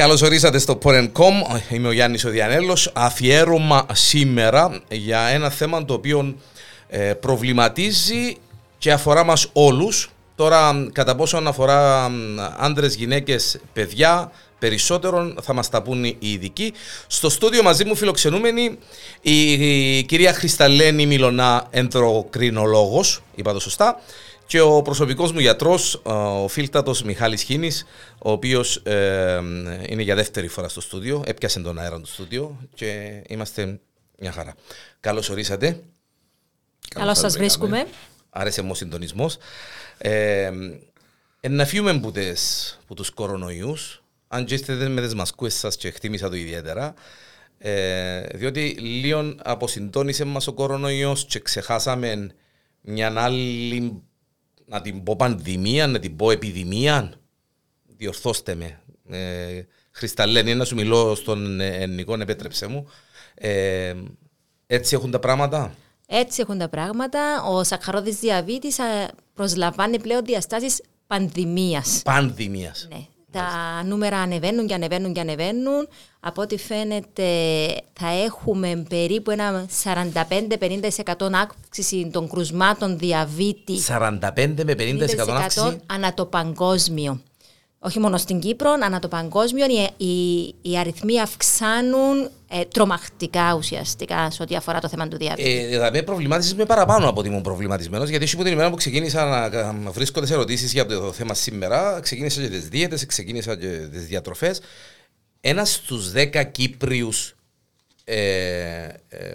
Καλώς ορίσατε στο Porn.com. Είμαι ο Γιάννης Οδιανέλος. Αφιέρωμα σήμερα για ένα θέμα το οποίο ε, προβληματίζει και αφορά μας όλους. Τώρα, κατά πόσο αφορά άντρες, γυναίκες, παιδιά, περισσότερον θα μας τα πούν οι ειδικοί. Στο στούντιο μαζί μου φιλοξενούμενη η, η κυρία Χρισταλένη Μιλωνά, ενδροκρινολόγος, είπα το σωστά, και ο προσωπικός μου γιατρός, ο φίλτατος Μιχάλης Χίνης, ο οποίος ε, είναι για δεύτερη φορά στο στούντιο, έπιασε τον αέρα του στούντιο και είμαστε μια χαρά. Καλώς ορίσατε. Καλώς σας βρίσκουμε. Άρεσε μου ο συντονισμός. Ε, να φύγουμε από, από τους κορονοϊούς, αν και είστε με τις μασκούες σας και χτίμησα το ιδιαίτερα, ε, διότι λίγο αποσυντώνησε μας ο κορονοϊός και ξεχάσαμε μια άλλη, να την πω πανδημία, να την πω επιδημία. Διορθώστε με. Ε, Χρισταλένη, να σου μιλώ στον ελληνικό, επέτρεψε μου. Ε, έτσι έχουν τα πράγματα. Έτσι έχουν τα πράγματα. Ο σακχαρόδης διαβήτης ε, προσλαμβάνει πλέον διαστάσεις πανδημίας. Πανδημίας. Ναι. Τα νούμερα ανεβαίνουν και ανεβαίνουν και ανεβαίνουν. Από ό,τι φαίνεται θα έχουμε περίπου ένα 45-50% αύξηση των κρουσμάτων διαβήτη. 45 με 50% αύξηση. ανά το παγκόσμιο όχι μόνο στην Κύπρο, ανά το παγκόσμιο, οι, οι, οι αριθμοί αυξάνουν ε, τρομακτικά ουσιαστικά σε ό,τι αφορά το θέμα του διαβήτη. Ε, δηλαδή, προβλημάτισες με παραπάνω από ότι ήμουν προβληματισμένος, γιατί από την ημέρα που ξεκίνησα να βρίσκονται σε ερωτήσεις για το θέμα σήμερα, ξεκίνησα και τις δίαιτες, ξεκίνησα και τις διατροφές. Ένας στους δέκα Κύπριους ε, ε,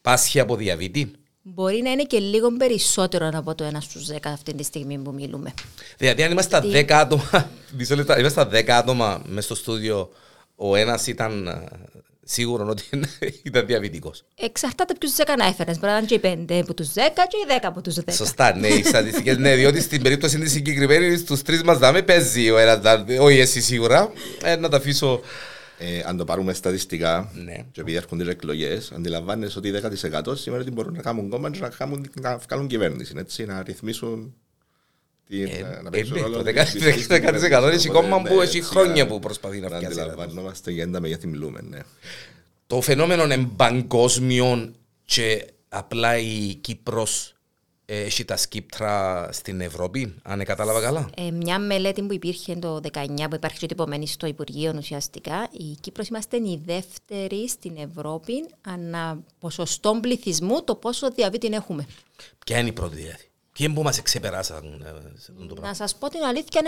πάσχει από διαβήτη. Μπορεί να είναι και λίγο περισσότερο από το 1 στους 10 αυτή τη στιγμή που μιλούμε. Δηλαδή, αν είμαστε στα 10 άτομα, είμαστε στα 10 άτομα μέσα στο στούδιο, ο ένας ήταν ε, σίγουρο ότι ήταν διαβητικός. Εξαρτάται ποιου 10 να έφερες. Μπορεί να είναι και οι 5 από τους 10 και οι 10 από τους 10. Σωστά, ναι, οι στατιστικέ, ναι, διότι στην περίπτωση της συγκεκριμένη, στους τρεις μας δάμε παίζει ο ένας, όχι εσύ σίγουρα. Ε, να τα αφήσω ε, αν το πάρουμε στατιστικά ναι. και επειδή έρχονται εκλογές, αντιλαμβάνεσαι ότι 10% σήμερα ότι μπορούν να κάνουν κόμμα και να, κάνουν, να βγάλουν κυβέρνηση. Έτσι, να ρυθμίσουν την, ε, να παίξουν ε, ρόλο. Το 10% είναι κόμμα που έχει χρόνια που προσπαθεί να πιάσει. Αντιλαμβανόμαστε για τα μεγέθη μιλούμε. Ναι. Το φαινόμενο είναι παγκόσμιο και απλά η Κύπρος έχει τα σκύπτρα στην Ευρώπη, αν κατάλαβα καλά; Ε, μια μελέτη που υπήρχε το 19, που υπάρχει και τυπωμένη στο Υπουργείο ουσιαστικά, η Κύπρος είμαστε η δεύτερη στην Ευρώπη ανά ποσοστό πληθυσμού το πόσο διαβήτη έχουμε. Ποια είναι η πρώτη δηλαδή. Ποιοι που μας ξεπεράσαν ε, σε αυτό το πράγμα. Να σας πω την αλήθεια.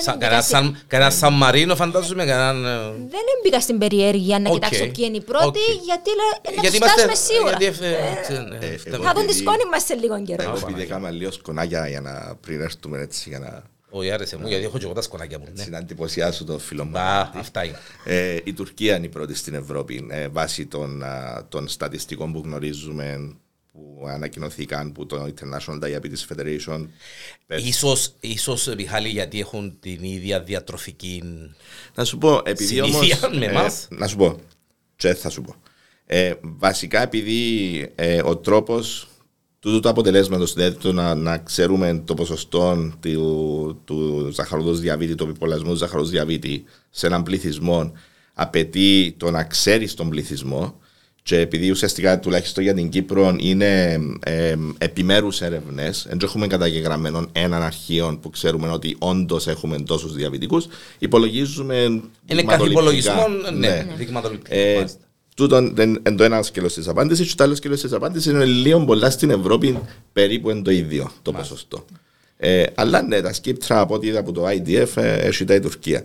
Κανένα Σαν Μαρίνο φαντάζομαι. Κανέναν... Ε, Δεν μπήκα στην περιέργεια να κοιτάξω ποιοι είναι οι πρώτοι, γιατί να τους φτάσουμε σίγουρα. Ναι. Θα δουν τη σκόνη μας σε λίγο καιρό. Επειδή έκαμε λίγος σκονάκια για να πριν έρθουμε έτσι για να... Όχι, άρεσε μου, γιατί έχω και εγώ τα σκονάκια μου. Ναι. Να εντυπωσιάσω τον φίλο μου. Αυτά είναι. Ε, η Τουρκία είναι η πρώτη στην Ευρώπη βάσει των στατιστικών που γνωρίζουμε που ανακοινωθήκαν από το International Diabetes Federation. Ίσως, ίσως Μιχάλη, γιατί έχουν την ίδια διατροφική Να σου πω, επειδή όμως, με ε, να σου πω, και θα σου πω. Ε, βασικά επειδή ε, ο τρόπος του το αποτελέσματος, δηλαδή το να, να ξέρουμε το ποσοστό του, του ζαχαροδός διαβήτη, του επιπολασμού του ζαχαροδός διαβήτη σε έναν πληθυσμό, απαιτεί το να ξέρεις τον πληθυσμό και επειδή ουσιαστικά τουλάχιστον για την Κύπρο είναι ε, επιμέρους έρευνες, δεν έχουμε καταγεγραμμένων έναν αρχείο που ξέρουμε ότι όντως έχουμε τόσους διαβητικούς, υπολογίζουμε. Είναι κάθε υπολογισμό, ναι, ναι. Ε, Τούτο είναι το ένας σκέλος της απάντησης. Και το άλλο σκέλος της απάντησης είναι λίγο πολλά στην Ευρώπη περίπου είναι το ίδιο το ποσοστό. Ε, αλλά ναι, τα σκύπτρα από ό,τι είδα από το IDF ε, έχει τα η Τουρκία.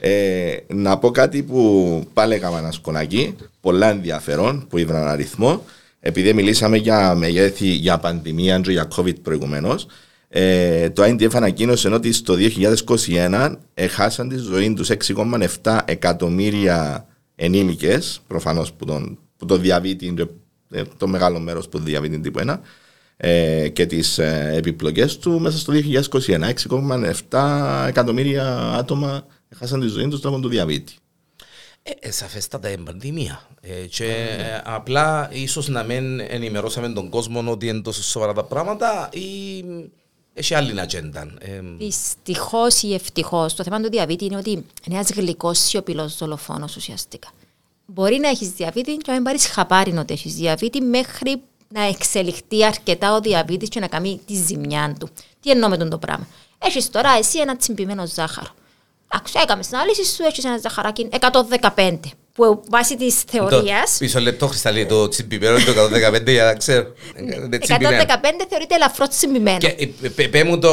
Ε, να πω κάτι που πάλι έκανα ένα σκονάκι, πολλά ενδιαφέρον που είδα έναν αριθμό. Επειδή μιλήσαμε για μεγέθη, για πανδημία και για COVID προηγουμένως, ε, το INDF ανακοίνωσε ότι στο 2021 έχασαν τη ζωή τους 6,7 εκατομμύρια ενήλικες, προφανώς που, τον, που το διαβήτη, ε, το μεγάλο μέρος που διαβήτη τύπου 1, ε, και τις ε, επιπλοκές του μέσα στο 2021. 6,7 εκατομμύρια άτομα χάσαν τη ζωή τους λόγω του διαβήτη. Ε, ε, σαφέστατα είναι πανδημία. Ε, και ε, απλά ίσως να μην ενημερώσαμε τον κόσμο ότι είναι τόσο σοβαρά τα πράγματα ή έχει άλλη ατζέντα. Ε, Δυστυχώς ή ευτυχώς, το θέμα του διαβήτη είναι ότι είναι ένας γλυκός σιωπηλός δολοφόνος ουσιαστικά. Μπορεί να έχεις διαβήτη και να μην πάρεις χαπάρι ότι έχεις διαβήτη μέχρι να εξελιχθεί αρκετά ο διαβήτης και να κάνει τη ζημιά του. Τι εννοώ με τον το πράγμα; Έχεις τώρα εσύ ένα τσιμπημένο ζάχαρο. Άκουσα, έκαμε την ανάλυση σου, έχει ένα ζαχαράκι 115 που βάσει της θεωρία. Πίσω λεπτό, Χρυσταλή, το τσιμπημένο είναι το 115 για να ξέρω. 115 θεωρείται ελαφρώς τσιμπημένο. Και ε, πέ μου το.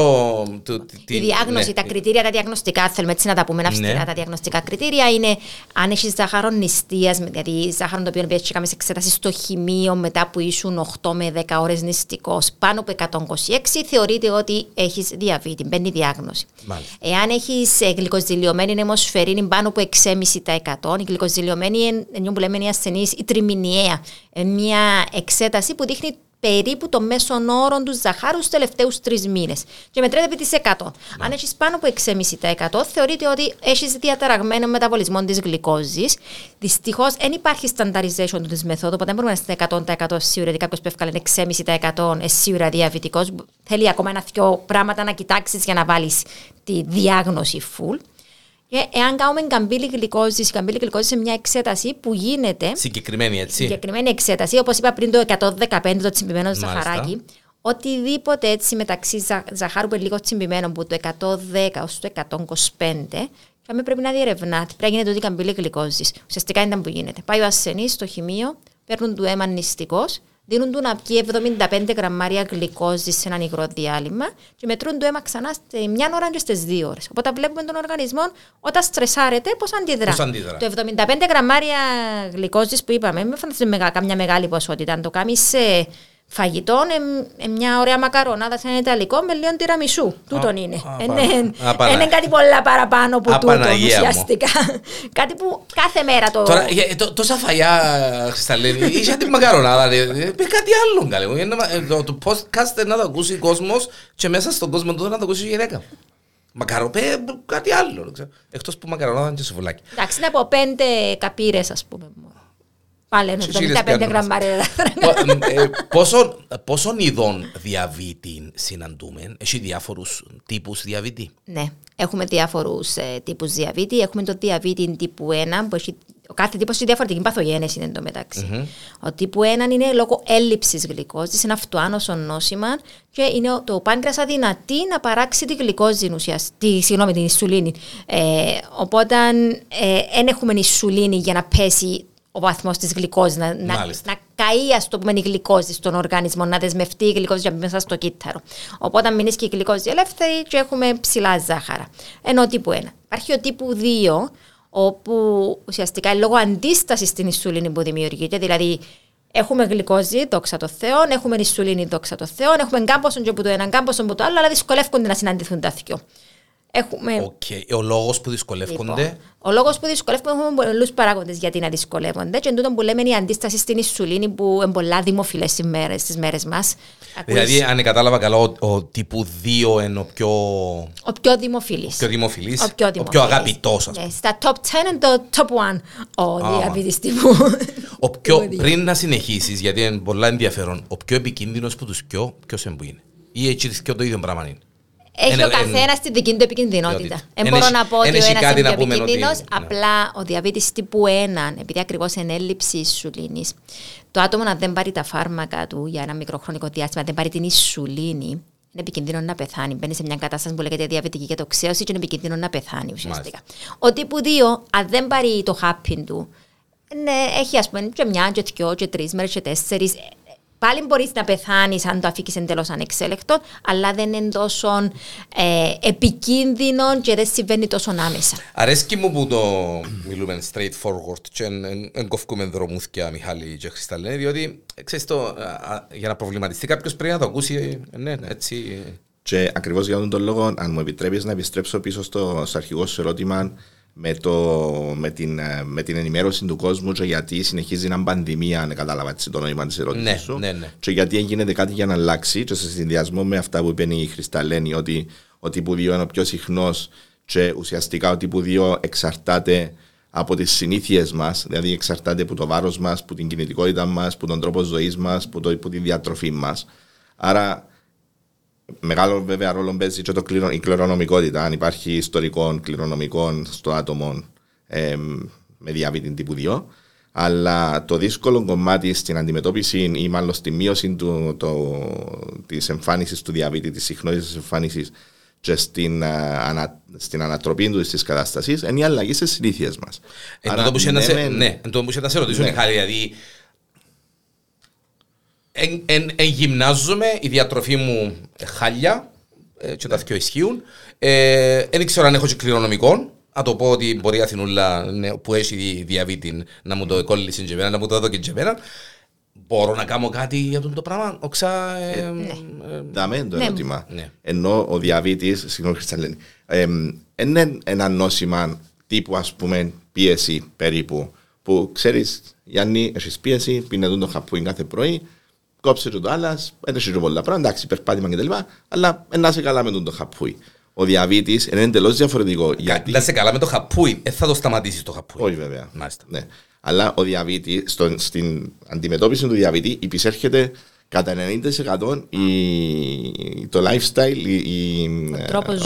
Η διάγνωση, ναι. τα κριτήρια, τα διαγνωστικά, θέλουμε έτσι να τα πούμε αυστηρά. Ναι. Τα διαγνωστικά κριτήρια είναι αν έχεις ζάχαρο νηστείας, δηλαδή ζάχαρο το οποίο έτσι σε εξέταση στο χημείο μετά που ήσουν 8 με 10 ώρες νηστικός, πάνω από 126, θεωρείται ότι έχεις διαβήτη. Μπαίνει διάγνωση. Μάλιστα. Εάν έχεις ε, γλυκοζηλιωμένη αιμοσφαιρίνη πάνω από 6,5%, η γλυκοζηλιωμένη είναι που λέμε η ασθενής, η τριμηνιαία. Μια εξέταση που δείχνει περίπου το μέσο όρο του ζαχάρου στους τελευταίους τρεις μήνες. Και μετρέται επί τη 100. Ναι. Αν έχεις πάνω από 6,5% θεωρείται ότι έχεις διαταραγμένο μεταβολισμό της γλυκόζης. Δυστυχώς δεν υπάρχει standardization της μεθόδου, οπότε δεν μπορούμε να είμαστε 100% σίγουροι ότι κάποιος που έφκαλε 6,5% είναι σίγουρα διαβητικός. Θέλει ακόμα ένα-δυο πράγματα να κοιτάξεις για να βάλεις τη διάγνωση full. Και εάν κάνουμε καμπύλη γλυκόζης, καμπύλη γλυκόζης σε μια εξέταση που γίνεται. Συγκεκριμένη, έτσι. Συγκεκριμένη εξέταση, όπως είπα πριν το 115, το τσιμπημένο ζαχαράκι. Οτιδήποτε έτσι μεταξύ ζα, ζαχάρου που είναι λίγο τσιμπημένο από το 110 ω το 125, και πρέπει να διερευνάται. Πρέπει να γίνεται ότι καμπύλη γλυκόζης. Ουσιαστικά είναι που γίνεται. Πάει ο ασθενής στο χημείο, παίρνουν του αίμα νηστικός δίνουν του να πιει 75 γραμμάρια γλυκόζης σε ένα υγρό διάλειμμα και μετρούν το αίμα ξανά σε μια ώρα και στις δύο ώρες. Οπότε βλέπουμε τον οργανισμό όταν στρεσάρεται πώς αντιδρά. αντιδρά. Το 75 γραμμάρια γλυκόζης που είπαμε, με φαίνεται καμιά μεγάλη ποσότητα. Αν το κάνεις σε φαγητό είναι μια ωραία μακαρονάδα σε ένα Ιταλικό με λίγο τυραμισού. Τούτον είναι. Είναι κάτι πολλά παραπάνω από τούτο ουσιαστικά. Κάτι που κάθε μέρα το. Τώρα, τόσα φαγιά, Χρυσταλένη, είσαι την μακαρονάδα. Πει κάτι άλλο. Ε, το podcast να το ακούσει ο κόσμος και μέσα στον κόσμο του να το ακούσει η γυναίκα. Μακαρό, κάτι άλλο. Εκτός που μακαρονάδα είναι και σουβλάκι. Εντάξει, είναι από πέντε καπύρε, ας πούμε. Πάλι είναι 75 γραμμάρια. Πόσων ειδών διαβήτη συναντούμε, έχει διάφορους τύπους διαβήτη; Ναι, έχουμε διάφορους ε, τύπους διαβήτη. Έχουμε το διαβήτη τύπου 1, που έχει ο κάθε τύπος έχει διαφορετική παθογένεση εν τω μεταξύ. Mm-hmm. Ο τύπου 1 είναι λόγω έλλειψης γλυκόζης, είναι αυτοάνωσο νόσημα και είναι το πάγκρα αδυνατή να παράξει τη γλυκόζη ουσιαστικά, συγγνώμη, την ισουλίνη. Ε, οπότε δεν ε, έχουμε ισουλίνη για να πέσει ο βαθμός της γλυκόζης, να, να, να καεί, ας το πούμε, η γλυκόζη στον οργανισμό, να δεσμευτεί η γλυκόζη για μέσα στο κύτταρο. Οπότε, μείνεις και η γλυκόζη ελεύθερη, και έχουμε ψηλά ζάχαρα. Ενώ τύπου 1. Υπάρχει ο τύπου 2, όπου ουσιαστικά λόγω αντίστασης στην ισουλίνη που δημιουργείται, δηλαδή Έχουμε γλυκόζη, δόξα τω Θεώ, έχουμε ισουλίνη, δόξα τω Θεώ, έχουμε γκάμποσον και από το ένα, γκάμποσον από το άλλο, αλλά δυσκολεύονται να συναντηθούν τα δυο. Έχουμε... Okay. Ο λόγος που δυσκολεύονται. Λοιπόν, ο λόγος που δυσκολεύονται έχουμε πολλούς παράγοντες γιατί να δυσκολεύονται. Και τούτο που λέμε είναι η αντίσταση στην ισουλίνη που είναι πολλά δημοφιλές στις μέρε μας. Δηλαδή, αν κατάλαβα καλά, ο, ο τύπου 2 είναι ο πιο. Ο πιο δημοφιλής. Ο πιο δημοφιλής. Ο πιο, ο πιο αγαπητός, ας πούμε. Ναι, στα top 10 είναι το top 1 ο ah. διαβήτη τύπου. Ο πιο, πριν να συνεχίσεις, γιατί είναι πολλά ενδιαφέρον, ο πιο επικίνδυνος που τους πιο, ποιος είναι; Ή έτσι και το ίδιο πράγμα είναι; Έχει ο καθένας τη δική του επικίνδυνοτητα. Δεν μπορώ να πω ότι ο ένας είναι πιο επικίνδυνο. Ναι. Απλά ο διαβήτης τύπου 1, επειδή ακριβώς είναι έλλειψη ισουλίνη, το άτομο να δεν πάρει τα φάρμακα του για ένα μικροχρονικό διάστημα, δεν πάρει την ισουλίνη, είναι επικίνδυνο να πεθάνει. Μπαίνει σε μια κατάσταση που λέγεται διαβητική κατοξέωση και είναι επικίνδυνο να πεθάνει ουσιαστικά. Ο τύπου 2, αν δεν πάρει το χάπιν του, ναι, έχει ας πούμε και μια, και δυο, και τρεις μέρες, και τέσσερις πάλι μπορείς να πεθάνεις αν το αφήκεις εντελώς ανεξέλεκτο, αλλά δεν είναι τόσο ε, επικίνδυνο και δεν συμβαίνει τόσο άμεσα. Αρέσκει μου που το μιλούμε straightforward και δεν κοφκούμε δρομούθια Μιχάλη και Χρισταλένη, διότι ξέρεις το, για να προβληματιστεί κάποιος πρέπει να το ακούσει. Ναι, ναι, έτσι. Και ακριβώς για αυτόν τον λόγο, αν μου επιτρέπεις να επιστρέψω πίσω στο, στο αρχικό σου ερώτημα, με, το, με, την, ε, με την ενημέρωση του κόσμου και γιατί συνεχίζει να πανδημία, αν κατάλαβα το νόημα της ερώτησης ναι, σου. Ναι, ναι. Και γιατί γίνεται κάτι για να αλλάξει, και σε συνδυασμό με αυτά που είπε η Χρισταλένη, ότι ο τύπου 2 είναι ο πιο συχνός και ουσιαστικά ο τύπου 2 εξαρτάται από τις συνήθειες μας, δηλαδή εξαρτάται από το βάρος μας, από την κινητικότητα μας, από τον τρόπο ζωής μας, από, από τη διατροφή μας. Άρα Μεγάλο βέβαια ρόλο παίζει και το κληρο, η κληρονομικότητα. Αν υπάρχει ιστορικών κληρονομικών στο άτομο ε, με διαβήτη τύπου 2. Αλλά το δύσκολο κομμάτι στην αντιμετώπιση ή μάλλον στη μείωση του, το, της εμφάνισης του διαβήτη, της συχνότητας της εμφάνισης και στην, ανα, στην ανατροπή του της κατάστασης είναι η αλλαγή στι συνήθειες μας. Εν τω που είσαι να σε, ναι, να σε ρωτήσω, ναι. Μιχάλη, δηλαδή. Εν, εν, εν γυμνάζομαι, η διατροφή μου χάλια ε, και τα δυο ισχύουν. Ε, δεν ξέρω αν έχω και κληρονομικό. Να το πω ότι μπορεί η Αθηνούλα ναι, που έχει διαβήτη να μου το κόλλησε και εμένα, να μου το έδωκε και εμένα. Μπορώ να κάνω κάτι για το πράγμα, οξά... Ε, ε, ναι. ε, Δάμε το ναι. ερώτημα. Ναι. Ενώ ο διαβήτης, συγγνώμη Χρισταλένη, είναι ένα νόσημα τύπου ας πούμε πίεση περίπου που ξέρεις Γιάννη έχεις πίεση, πίνε το χαπούιν κάθε πρωί κόψε το άλλας, έχει πολλά πράγματα, εντάξει, περπάτημα κτλ. Αλλά να είσαι καλά με το χαπούι. Ο διαβήτης είναι εντελώς διαφορετικό. Γιατί... Να είσαι καλά με το χαπούι, δεν θα το σταματήσεις το χαπούι. Όχι, βέβαια. Μάλιστα. Ναι. Αλλά ο διαβήτη, στην αντιμετώπιση του διαβήτη, υπησέρχεται κατά 90% η, το lifestyle, η,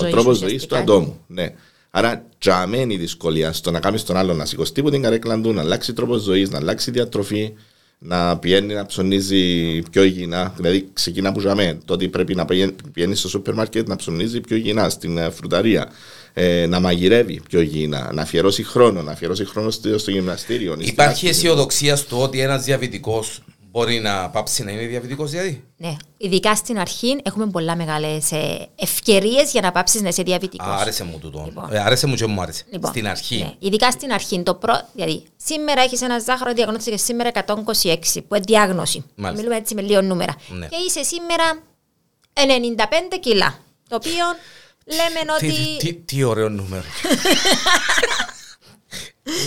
ο τρόπος ζωής του ατόμου. Ναι. Άρα, τζαμένη η δυσκολία στο να κάνεις τον άλλον να σηκωστεί που την καρέκλα του, να αλλάξει τρόπος ζωής, να αλλάξει διατροφή, να πηγαίνει να ψωνίζει πιο υγιεινά. Δηλαδή, ξεκινά που ζαμε. Το ότι πρέπει να πηγαίνει στο σούπερ μάρκετ να ψωνίζει πιο υγιεινά, στην ε, φρουταρία. Ε, να μαγειρεύει πιο υγιεινά, να αφιερώσει χρόνο, να αφιερώσει χρόνο στο, στο γυμναστήριο. Υπάρχει αισιοδοξία στο ότι ένας διαβητικός Μπορεί να πάψει να είναι διαβητικός δηλαδή; Ναι. Ειδικά στην αρχή έχουμε πολλά μεγάλες ευκαιρίες για να πάψεις να είσαι διαβητικός. Άρεσε μου τούτο. Λοιπόν. Ε, άρεσε μου και μου άρεσε. Λοιπόν, στην αρχή. Ναι. Ειδικά στην αρχή. Το προ... Δηλαδή, σήμερα έχεις ένα ζάχαρο διαγνώστηκε και σήμερα 126 που είναι διάγνωση. Μάλιστα. Μιλούμε έτσι με λίγο νούμερα. Ναι. Και είσαι σήμερα 95 κιλά. Το οποίο λέμε ότι. Τι, τι, τι ωραίο νούμερο.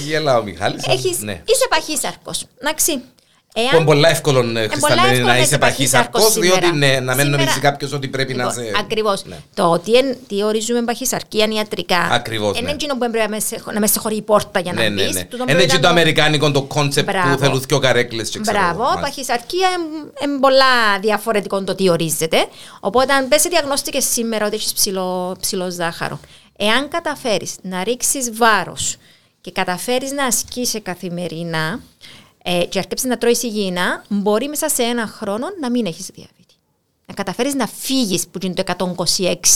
Γελάω, Μιχάλης. Έχεις, ναι. Είσαι παχύσαρκος. Εντάξει. Εάν... είναι πολύ εύκολο ε, να είσαι παχύσαρκο, διότι ναι, να μην νομίζει κάποιος ότι πρέπει λοιπόν, να είσαι. Ακριβώς. Ναι. Το τι, εν, τι ορίζουμε παχυσαρκία ιατρικά. Ακριβώς. Είναι εκείνο που πρέπει να με σε χωρεί η πόρτα για να ναι, μπεις. Ναι, ναι. Είναι και το αμερικάνικο το concept που θέλουν και ο καρέκλες. Μπράβο. Παχυσαρκία είναι πολλά διαφορετικό το τι ορίζεται. Οπότε, αν πέσει διαγνώστηκε σήμερα ότι έχεις ψηλό ζάχαρο, εάν καταφέρεις να ρίξεις βάρος και καταφέρεις να ασκήσει καθημερινά, ε, και αρκέψει να τρώει υγιεινά, μπορεί μέσα σε ένα χρόνο να μην έχεις διαβήτη. Να καταφέρεις να φύγεις που είναι το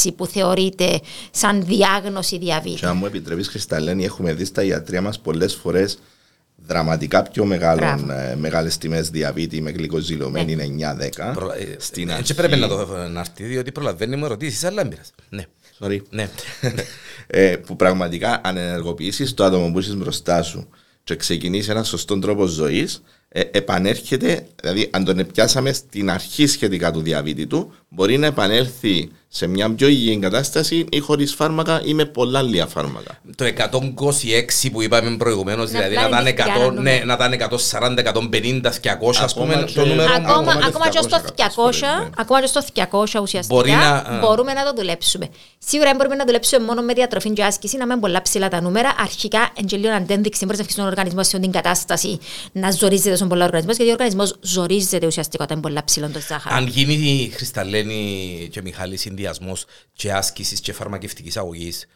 126 που θεωρείται σαν διάγνωση διαβήτη. Και αν μου επιτρέπει, Χρισταλένη, έχουμε δει στα ιατρία μας πολλές φορές δραματικά πιο ε, μεγάλες τιμές διαβήτη με γλυκοζηλωμένη ναι. είναι 9-10. Προ... Ε, στην ε, αρχή... πρέπει να το να έρθει, διότι προλαβαίνει μου ερωτήσεις, αλλά έμπειρα. Ναι. Sorry. Ναι. ε, που πραγματικά αν ενεργοποιήσει το άτομο που είσαι μπροστά σου και ξεκινήσει ένα σωστό τρόπο ζωής, ε, επανέρχεται, δηλαδή αν τον πιάσαμε στην αρχή σχετικά του διαβήτη του, μπορεί να επανέλθει σε μια πιο υγιεινή κατάσταση ή χωρίς φάρμακα ή με πολλά άλλα φάρμακα. Το 126 που είπαμε προηγουμένως, δηλαδή να ήταν, 100, ναι, να ήταν 140, 150, 200 ας πούμε το νούμερο. Ακόμα, ακόμα και στο 200, ακόμα και στο 200 ουσιαστικά Μπορεί να, μπορούμε να το δουλέψουμε. Σίγουρα μπορούμε να δουλέψουμε μόνο με διατροφή και άσκηση, να μην πολλά ψηλά τα νούμερα. Αρχικά, εντελείω αντένδειξη μπορείς να αφήσεις τον οργανισμό σε την κατάσταση να ζορίζεται στον πολλά οργανισμός, γιατί ο οργανισμός ζορίζεται ουσιαστικά όταν είναι πολλά ψηλό το ζάχαρο. Αν γίνει η Χρισταλένη και Μιχάλη συνδυασμός και άσκησης και φαρμακευτικής αγωγής,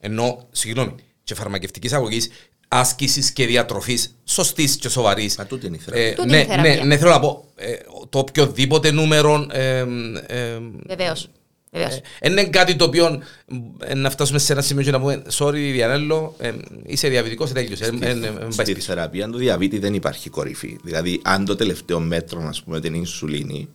ενώ, συγγνώμη, και φαρμακευτικής αγωγής, άσκησης και διατροφής σωστής και σοβαρής. Μα τούτη είναι η ε, ναι, ναι, ναι, θέλω να πω, ε, το οποιοδήποτε νούμερο. Ε, ε, Βεβαίως. Ε, είναι κάτι το οποίο ε, να φτάσουμε σε ένα σημείο και να πούμε sorry Διανέλο, ε, είσαι διαβητικός, τέλειωσε. Στη θεραπεία του διαβήτη δεν υπάρχει κορυφή. Δηλαδή αν το τελευταίο μέτρο, ας πούμε, την ινσουλίνη,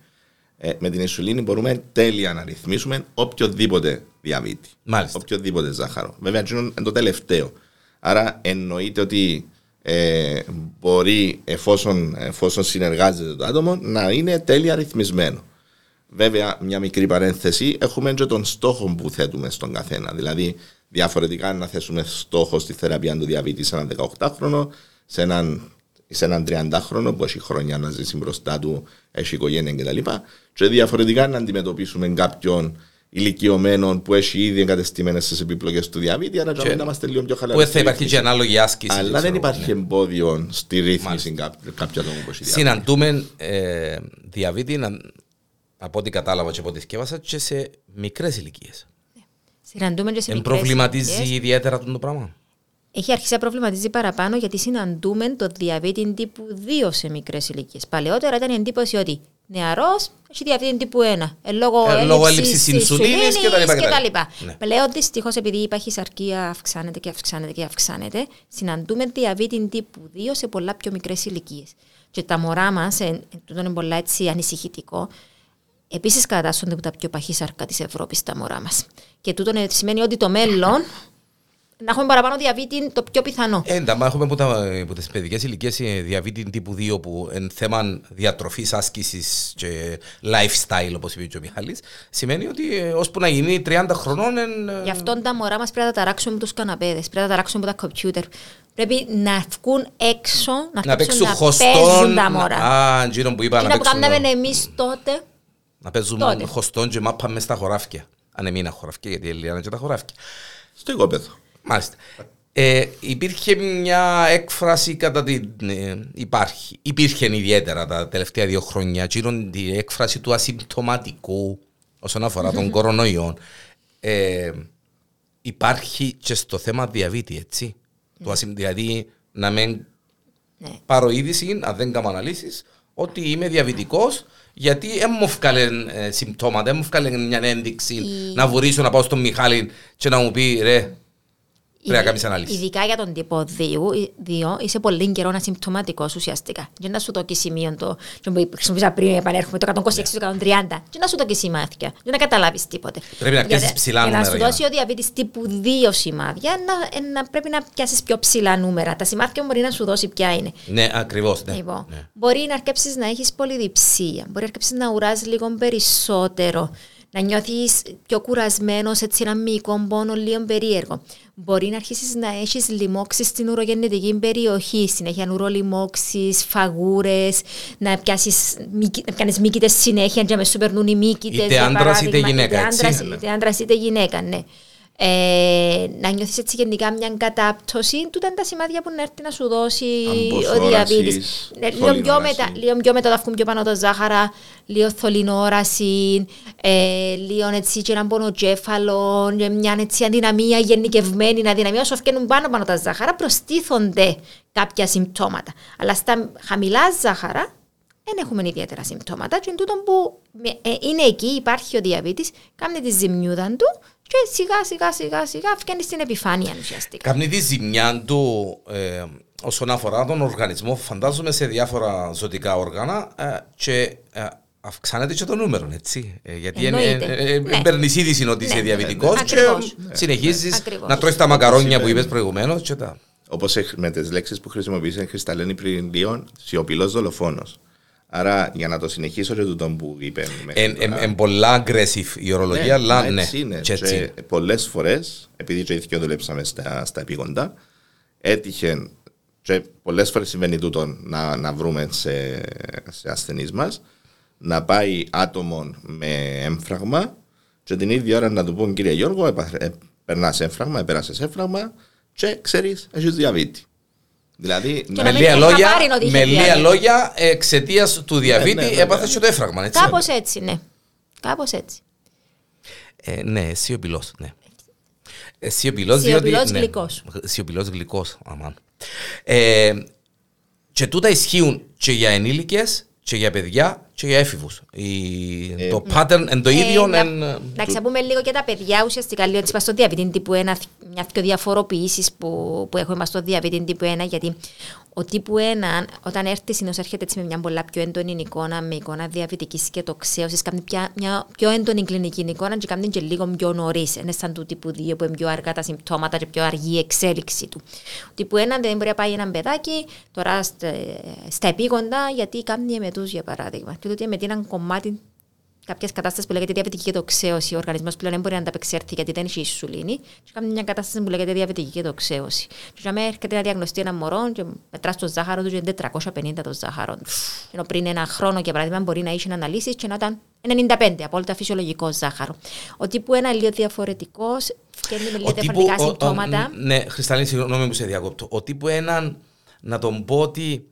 ε, με την ινσουλίνη μπορούμε τέλεια να ρυθμίσουμε οποιοδήποτε διαβήτη. Μάλιστα. Οποιοδήποτε ζάχαρο. Βέβαια, είναι το τελευταίο. Άρα εννοείται ότι ε, μπορεί, εφόσον, εφόσον συνεργάζεται το άτομο, να είναι τέλεια ρυθμισμένο. Βέβαια, μια μικρή παρένθεση, έχουμε και τον στόχο που θέτουμε στον καθένα. Δηλαδή, διαφορετικά να θέσουμε στόχο στη θεραπεία του διαβήτη σε έναν 18χρονο, σε έναν, σε έναν 30χρονο που έχει χρόνια να ζήσει μπροστά του, έχει οικογένεια κτλ. Και, και διαφορετικά να αντιμετωπίσουμε κάποιον ηλικιωμένο που έχει ήδη εγκατεστημένες στις επίπλοκες του διαβήτη, άρα να είμαστε λίγο πιο χαλαροί. Που θα υπάρχει και ανάλογη άσκηση. Αλλά δεν υπάρχει ναι. εμπόδιο στη ρύθμιση κάποιου ατόμου που έχει Συναντούμε ε, διαβήτη από ό,τι κατάλαβα και από ό,τι σκέφασα, και σε μικρές ηλικίες. Συναντούμε και σε Εν μικρές προβληματίζει ηλικίες. ιδιαίτερα αυτό το πράγμα; Έχει αρχίσει να προβληματίζει παραπάνω γιατί συναντούμε το διαβήτη τύπου 2 σε μικρές ηλικίες. Παλαιότερα ήταν η εντύπωση ότι νεαρός έχει διαβήτη τύπου 1. Ε, λόγω, Ε, λόγω έλλειψης έλλειψης ινσουλίνης ινσουλίνης κτλ. κτλ. κτλ. Ναι. Πλέον δυστυχώς επειδή η παχυσαρκία αυξάνεται και αυξάνεται και αυξάνεται, συναντούμε διαβήτη τύπου 2 σε πολλά πιο μικρές ηλικίες. Και τα μωρά μας, ε, τούτο είναι πολλά έτσι ανησυχητικό, Επίσης, κατατάσσονται από τα πιο παχύ σάρκα της Ευρώπης τα μωρά μας. Και τούτο ε, σημαίνει ότι το μέλλον να έχουμε παραπάνω διαβήτη είναι το πιο πιθανό. Ε, εντάμα έχουμε από, τα, από τις παιδικές ηλικίες ε, διαβήτη τύπου 2 που εν θέμα διατροφής, άσκησης και lifestyle όπως είπε και ο Μιχάλης σημαίνει ότι ε, ώσπου να γίνει 30 χρονών εν, ε, Γι' αυτό τα μωρά μας πρέπει να τα ταράξουμε από τους καναπέδες, πρέπει να τα ταράξουμε από τα κομπιούτερ. Πρέπει να βγουν έξω, να, να παίξουν να χωστόν παίζουν τα μωρά. Α, εκείνο που είπα Τι να να που κάναμε παίξουν εμείς τότε. να παίζουν τότε. χωστόν και μάπα μες στα χωράφια αν εμείνα χωράφια γιατί έλειαν και τα χωράφια Στο οικόπεδο. Μάλιστα. Ε, υπήρχε μια έκφραση κατά την. ε, υπάρχει. Υπήρχε ιδιαίτερα τα τελευταία δύο χρόνια. Εκείνον την έκφραση του ασυμπτωματικού όσον αφορά τον κορονοϊό. Ε, υπάρχει και στο θέμα διαβήτη, έτσι. Το ασυμ- δηλαδή να μην Ναι. πάρω είδηση, αν δεν κάνω αναλύσεις, ότι είμαι διαβητικός γιατί δεν μου βγάλε ε, συμπτώματα, δεν μου βγάλε μια ένδειξη Η- να βουρήσω να πάω στον Μιχάλη και να μου πει ρε, πρέπει να κάνεις ανάλυση. Ειδικά για τον τύπο 2, είσαι πολύ καιρό ασυμπτωματικός ουσιαστικά. Και να σου το και σημείο το το που χρησιμοποίησα πριν, επανέρχομαι το 126, το 130. Και να σου το και σημάδια. Και να καταλάβεις τίποτε. Πρέπει να πιάσεις Γιατί- ψηλά Για να νούμερα σου για δώσει ο διαβήτης τύπου 2 σημάδια, να, ε, να πρέπει να πιάσεις πιο ψηλά νούμερα. Τα σημάδια μπορεί να σου δώσει ποια είναι. Ναι, ακριβώς. Ναι. Λοιπόν, ναι. Μπορεί να αρκέψεις να έχεις πολυδιψία, μπορεί να αρκέψεις να ουράς λίγο περισσότερο, να νιώθεις πιο κουρασμένος, έτσι ένα μυϊκό πόνο λίγο περίεργο. Μπορεί να αρχίσεις να έχεις λοιμώξεις στην ουρογεννητική περιοχή, συνέχεια ουρολοιμώξεις, φαγούρες, να πιάσεις να κάνεις μύκητες συνέχεια και μες σου περνούν οι μύκητες. Είτε για άντρας, είτε παράδειγμα. γυναίκα, Είτε έτσι. άντρας, Ναι. είτε άντρας είτε γυναίκα, ναι. Ε, να νιώθεις έτσι γενικά μια κατάπτωση, τούτα είναι τα σημάδια που να έρθει να σου δώσει ο Αμποσόρασης, διαβήτης. Ε, Λίγο πιο, θολυνόραση. μετά, λίγο πιο μετά θα βγουν πιο πάνω τα ζάχαρα, λίγο θολυνόραση, ε, λίγο έτσι και έναν πονοκέφαλο, και μια έτσι αδυναμία γενικευμένη, αδυναμία όσο φτιάχνουν πάνω πάνω τα ζάχαρα, προστίθονται κάποια συμπτώματα. Αλλά στα χαμηλά ζάχαρα δεν έχουμε ιδιαίτερα συμπτώματα και τούτο που με- ε, είναι εκεί, υπάρχει ο διαβήτης, κάνει τη ζημιούδα του και σιγά σιγά σιγά σιγά φτιάχνεις στην επιφάνεια ουσιαστικά. Κάνει τη ζημιά του ε, όσον αφορά τον οργανισμό, φαντάζομαι σε διάφορα ζωτικά όργανα ε, και ε, αυξάνεται και το νούμερο, έτσι. Ε, γιατί εν- Εννοείται. ε, ε, Ναι. παίρνεις είδηση ότι είσαι Ναι. διαβητικός και Ακριβώς. συνεχίζεις Ακριβώς. να τρώεις τα μακαρόνια που Όπως είπες προηγουμένως και τα... Όπως με τις λέξεις που χρησιμοποίησε η Χρυσταλένη πριν λίγο, σιωπηλός δολοφόνος. Άρα για να το συνεχίσω και τούτο που είπε. μέχρι Εν, εν, τώρα. εν πολλά aggressive η ορολογία, αλλά ναι. έτσι είναι. και έτσι. Και πολλές φορές, επειδή και οι δυο δουλέψαμε στα, στα επίγοντα, έτυχε και πολλές φορές συμβαίνει τούτο να, να βρούμε σε, σε ασθενείς μας να πάει άτομο με έμφραγμα και την ίδια ώρα να του πούν κύριε Γιώργο επα- ε, περνάς έμφραγμα, επέρασες έμφραγμα και ξέρεις έχεις διαβήτη. Δηλαδή, Και να- να Με μην λίγα έχει λόγια, χαμπάρι ότι είχε με λίγα διαβήτη. λόγια εξαιτίας του διαβήτη ναι, ναι, έπαθες ναι. και το έφραγμα, έτσι. Κάπως έτσι, ναι. Κάπως έτσι. Ε, ναι, σιωπηλός, ναι. Ε, σιωπηλός διότι... Σιωπηλός ναι, γλυκός. Σιωπηλός γλυκός, αμάν. Ε, και τούτα ισχύουν και για ενήλικες και για παιδιά και για έφηβους. Η- Ε, το pattern είναι το ίδιο. Ε, να, εν, να ξαπούμε λίγο και τα παιδιά ουσιαστικά λίγο έτσι στο διαβήτη τύπου 1, μια και διαφοροποιήσεις που, που έχουμε στο διαβήτη τύπου 1, γιατί ο τύπου 1, όταν έρθει συνήθως έρχεται έτσι με μια πολλά πιο έντονη εικόνα, με εικόνα διαβητικής και τοξέωσης, κάνει πια, μια πιο έντονη κλινική εικόνα και κάνει και λίγο πιο νωρίς. Είναι σαν του τύπου 2 που είναι πιο αργά τα συμπτώματα και πιο αργή η εξέλιξη του. Ο τύπου 1 δεν μπορεί να πάει ένα παιδάκι τώρα στα, στα επίγοντα γιατί κάνει εμετούς για παράδειγμα. Και ότι εμετή είναι ένα κομμάτι κάποιες κατάστασης που λέγεται διαβητική κατοξέωση. Ο οργανισμός πλέον δεν μπορεί να ανταπεξέλθει γιατί δεν έχει ισουλίνη. Και κάνει μια κατάσταση που λέγεται διαβητική κατοξέωση. Και για μένα έρχεται να διαγνωστεί ένα μωρό και μετρά το ζάχαρο του και είναι 450 το ζάχαρο του. Ενώ πριν ένα χρόνο, για παράδειγμα, μπορεί να είχε αναλύσεις και να ήταν 95, απόλυτα φυσιολογικό ζάχαρο. Ο τύπου 1 είναι λίγο διαφορετικός, φτιάχνει με λίγο Ο τύπου- διαφορετικά ο- ο- συμπτώματα. Ναι, Χρισταλίνη, συγγνώμη που σε διακόπτω. Ο τύπου έναν, να τον πω ότι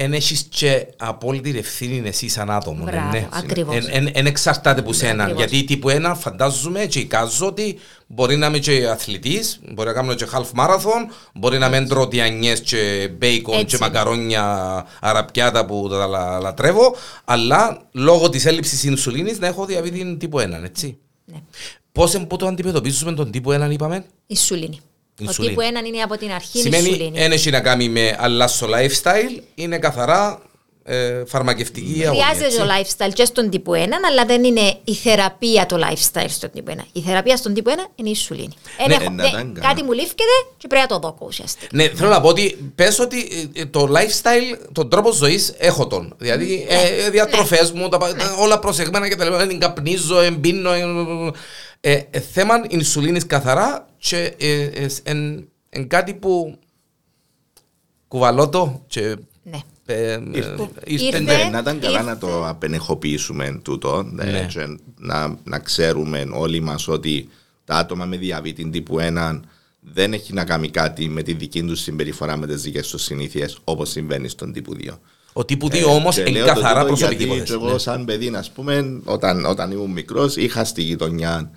εν έχεις και απόλυτη ευθύνη εσύ σαν άτομο. Μπράβο, ναι. ακριβώς. Εν, εν, εν εξαρτάται από σένα. ακριβώς. Γιατί τύπου ένα φαντάζομαι και εικάζω ότι μπορεί να είμαι και αθλητής, μπορεί να κάνω και half marathon, μπορεί να μην τρώω τιανιές και μπέικον Έτσι. και μακαρόνια αραπιάτα που τα λα- λατρεύω, αλλά λόγω της έλλειψης ινσουλίνης να έχω διαβήτη τύπου 1, έτσι. Ναι. Πώς εμπού το αντιμετωπίζουμε τον τύπου 1 είπαμε; Ισουλίνη. Ο Ισουλίνη. τύπου 1 είναι από την αρχή η Σημαίνει ισουλίνη. δεν έχει να κάνει με αλλάσω lifestyle, είναι καθαρά ε, φαρμακευτική αγωγή. Χρειάζεται έτσι. το lifestyle και στον τύπου 1, αλλά δεν είναι η θεραπεία το lifestyle στον τύπου 1. Η θεραπεία στον τύπου 1 είναι η ισουλίνη. Εν Ναι, έχω- να δε- τα κάνω. κάτι μου λήφκεται και πρέπει να το δω ουσιαστικά. Ναι, θέλω να πω ότι πες ότι ε, το lifestyle, τον τρόπο ζωής έχω τον. Δηλαδή, Ναι. ε, διατροφές μου, τα, πα- όλα προσεγμένα και τα λοιπά, δεν καπνίζω, εμπίνω. Ε, ε, ε, θέμα ινσουλίνης καθαρά και ε, ε, εν, εν κάτι που κουβαλώ το και Ναι. ε, ε, Ήρθε. ήρθε, Ήρθε. ναι. Ναι, να ήταν καλά ήρθε. να το απενεχοποιήσουμε τούτο ναι, Ναι. και να, να ξέρουμε όλοι μας ότι τα άτομα με διαβήτη τύπου 1 δεν έχει να κάνει κάτι με τη δική τους συμπεριφορά με τις δικές τους συνήθειες όπως συμβαίνει στον τύπου 2. Ο τύπου 2 όμως Ε, Και είναι λέω το καθαρά τούτο προσωπική γιατί υπόθεση. και εγώ ναι. σαν παιδί, να πούμε, όταν, όταν ήμουν μικρός, είχα στη γειτονιά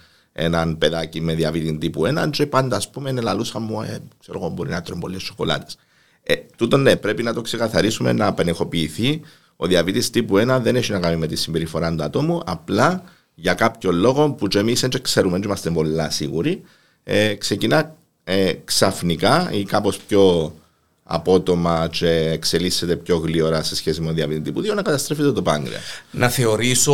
έναν παιδάκι με διαβήτη τύπου 1 και πάντα, ας πούμε, ελαλούσα μου, ε, ξέρω εγώ, μπορεί να τρώει πολλές σοκολάτες. Ε, τούτο ναι, πρέπει να το ξεκαθαρίσουμε, να απενεχοποιηθεί. Ο διαβήτης τύπου 1 δεν έχει να κάνει με τη συμπεριφορά του ατόμου, απλά για κάποιο λόγο που και εμείς δεν ξέρουμε, δεν είμαστε πολλά σίγουροι, ε, ξεκινά ε, ξαφνικά ή κάπως πιο απότομα και εξελίσσεται πιο γλυόρα σε σχέση με το διαβήτη τύπου 2 να καταστρέφεται το πάγκρεα. Να θεωρήσω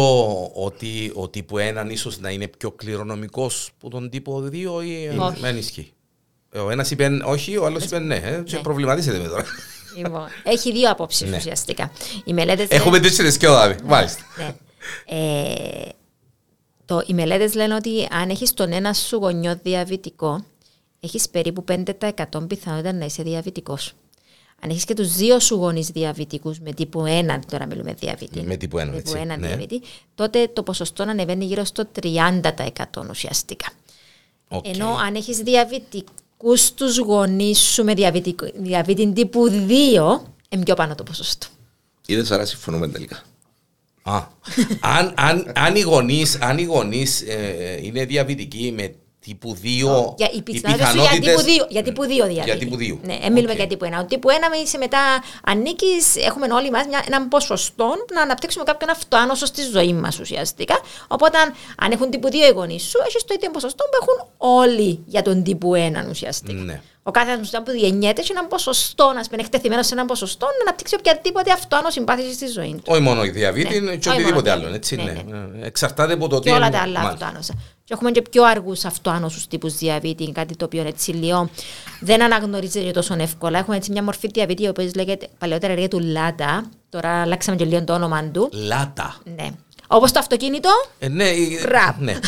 ότι ο τύπου 1 ίσως να είναι πιο κληρονομικός που τον τύπο 2 ή ε, Όχι. δεν ισχύει. Ο ένας είπε όχι, ο άλλος είπε ναι. ε, Και Ναι. προβληματίζεται με τώρα. Λοιπόν, έχει δύο απόψεις Ναι. ουσιαστικά. Οι μελέτες Έχουμε τρεις και δυο δάβη. Μάλιστα. Ναι. Ε, το, οι μελέτες λένε ότι αν έχεις τον ένα σου γονιό διαβητικό, έχεις περίπου 5% πιθανότητα να είσαι διαβητικός. Αν έχεις και τους δύο σου γονείς διαβητικούς με τύπου 1, τώρα μιλούμε διαβήτη, Με τύπου 1, τύπου έτσι, 1 ναι. διαβήτη, τότε το ποσοστό ανεβαίνει γύρω στο 30% ουσιαστικά. Οκ. Ενώ αν έχεις διαβητικούς τους γονείς σου με διαβητικο- διαβήτη τύπου 2, είναι πιο πάνω το ποσοστό. Είδες άρα συμφωνούμε τελικά. Α, αν, αν, αν οι γονείς, αν οι γονείς ε, είναι διαβητικοί με τύπου 2, Για, οι πιθανότητες σου για τύπου 2, για τύπου 2 διαβήτη. Για τύπου 2. Ναι, δεν μιλούμε Οκ. για τύπου 1. Ο τύπου 1 είσαι μετά ανήκεις, έχουμε όλοι μας μια, έναν ποσοστό να αναπτύξουμε κάποιον αυτοάνωσο στη ζωή μας ουσιαστικά. Οπότε αν, αν έχουν τύπου 2 οι γονείς σου, έχεις το ίδιο ποσοστό που έχουν όλοι για τον τύπου 1 ουσιαστικά. Ναι. Ο κάθε άνθρωπος που γεννιέται έχει έναν ποσοστό, να είναι εκτεθειμένος σε έναν ποσοστό, να αναπτύξει οποιαδήποτε αυτοάνοση πάθηση στη ζωή του. Όχι μόνο η διαβήτη, Ναι, και όχι οτιδήποτε μόνο άλλο. Έτσι, ναι, ναι. ναι. Ε, Εξαρτάται από το τι. και όλα είναι- τα άλλα Μάλιστα. Αυτοάνωσα. Και έχουμε και πιο αργούς αυτοάνοσους τύπους διαβήτη, κάτι το οποίο έτσι λίγο δεν αναγνωρίζεται τόσο εύκολα. Έχουμε έτσι μια μορφή διαβήτη, η οποία λέγεται παλαιότερα λέγεται του LADA. Τώρα αλλάξαμε και λίγο το όνομα του. LADA. Ναι. Όπως το αυτοκίνητο, Ε, ναι, ε, Ραπ. ναι.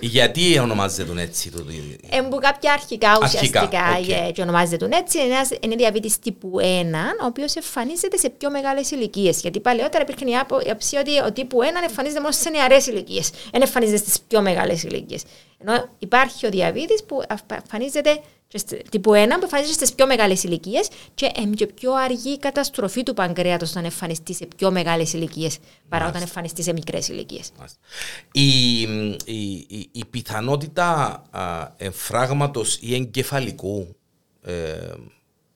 Γιατί ονομάζεται έτσι το Εμπού κάποια αρχικά ουσιαστικά οκ. ε, και ονομάζεται τον έτσι. Είναι, ένας, είναι διαβήτη τύπου 1, ο οποίος εμφανίζεται σε πιο μεγάλες ηλικίες. Γιατί παλαιότερα υπήρχε η άπο- η άποψη ότι ο τύπου 1 εμφανίζεται μόνο σε νεαρές ηλικίες. Δεν εμφανίζεται στις πιο μεγάλες ηλικίες. Ενώ υπάρχει ο διαβήτη που εμφανίζεται και στη- τύπου 1 που εμφανίζεται στις πιο μεγάλες ηλικίες και είναι και πιο αργή η καταστροφή του παγκρέατος όταν εμφανιστεί σε πιο μεγάλες ηλικίες παρά όταν εμφανιστεί σε μικρές ηλικίες. Μάλιστα. Η, η, η, η πιθανότητα α, εμφράγματος ή εγκεφαλικού ε,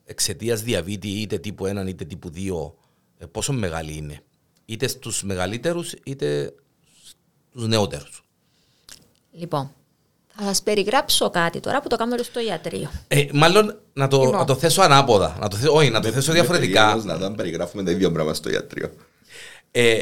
εξαιτίας διαβήτη είτε τύπου 1 είτε τύπου 2 ε, πόσο μεγάλη είναι; Είτε στους μεγαλύτερους είτε στους νεότερους. Λοιπόν, θα σας περιγράψω κάτι τώρα που το κάνουμε στο ιατρείο. Ε, μάλλον να το, Λοιπόν. να το θέσω ανάποδα. Να το θέσω, όχι, να το θέσω διαφορετικά. Περίεργος Να τα περιγράφουμε τα ίδια πράγματα στο ιατρείο. Ε,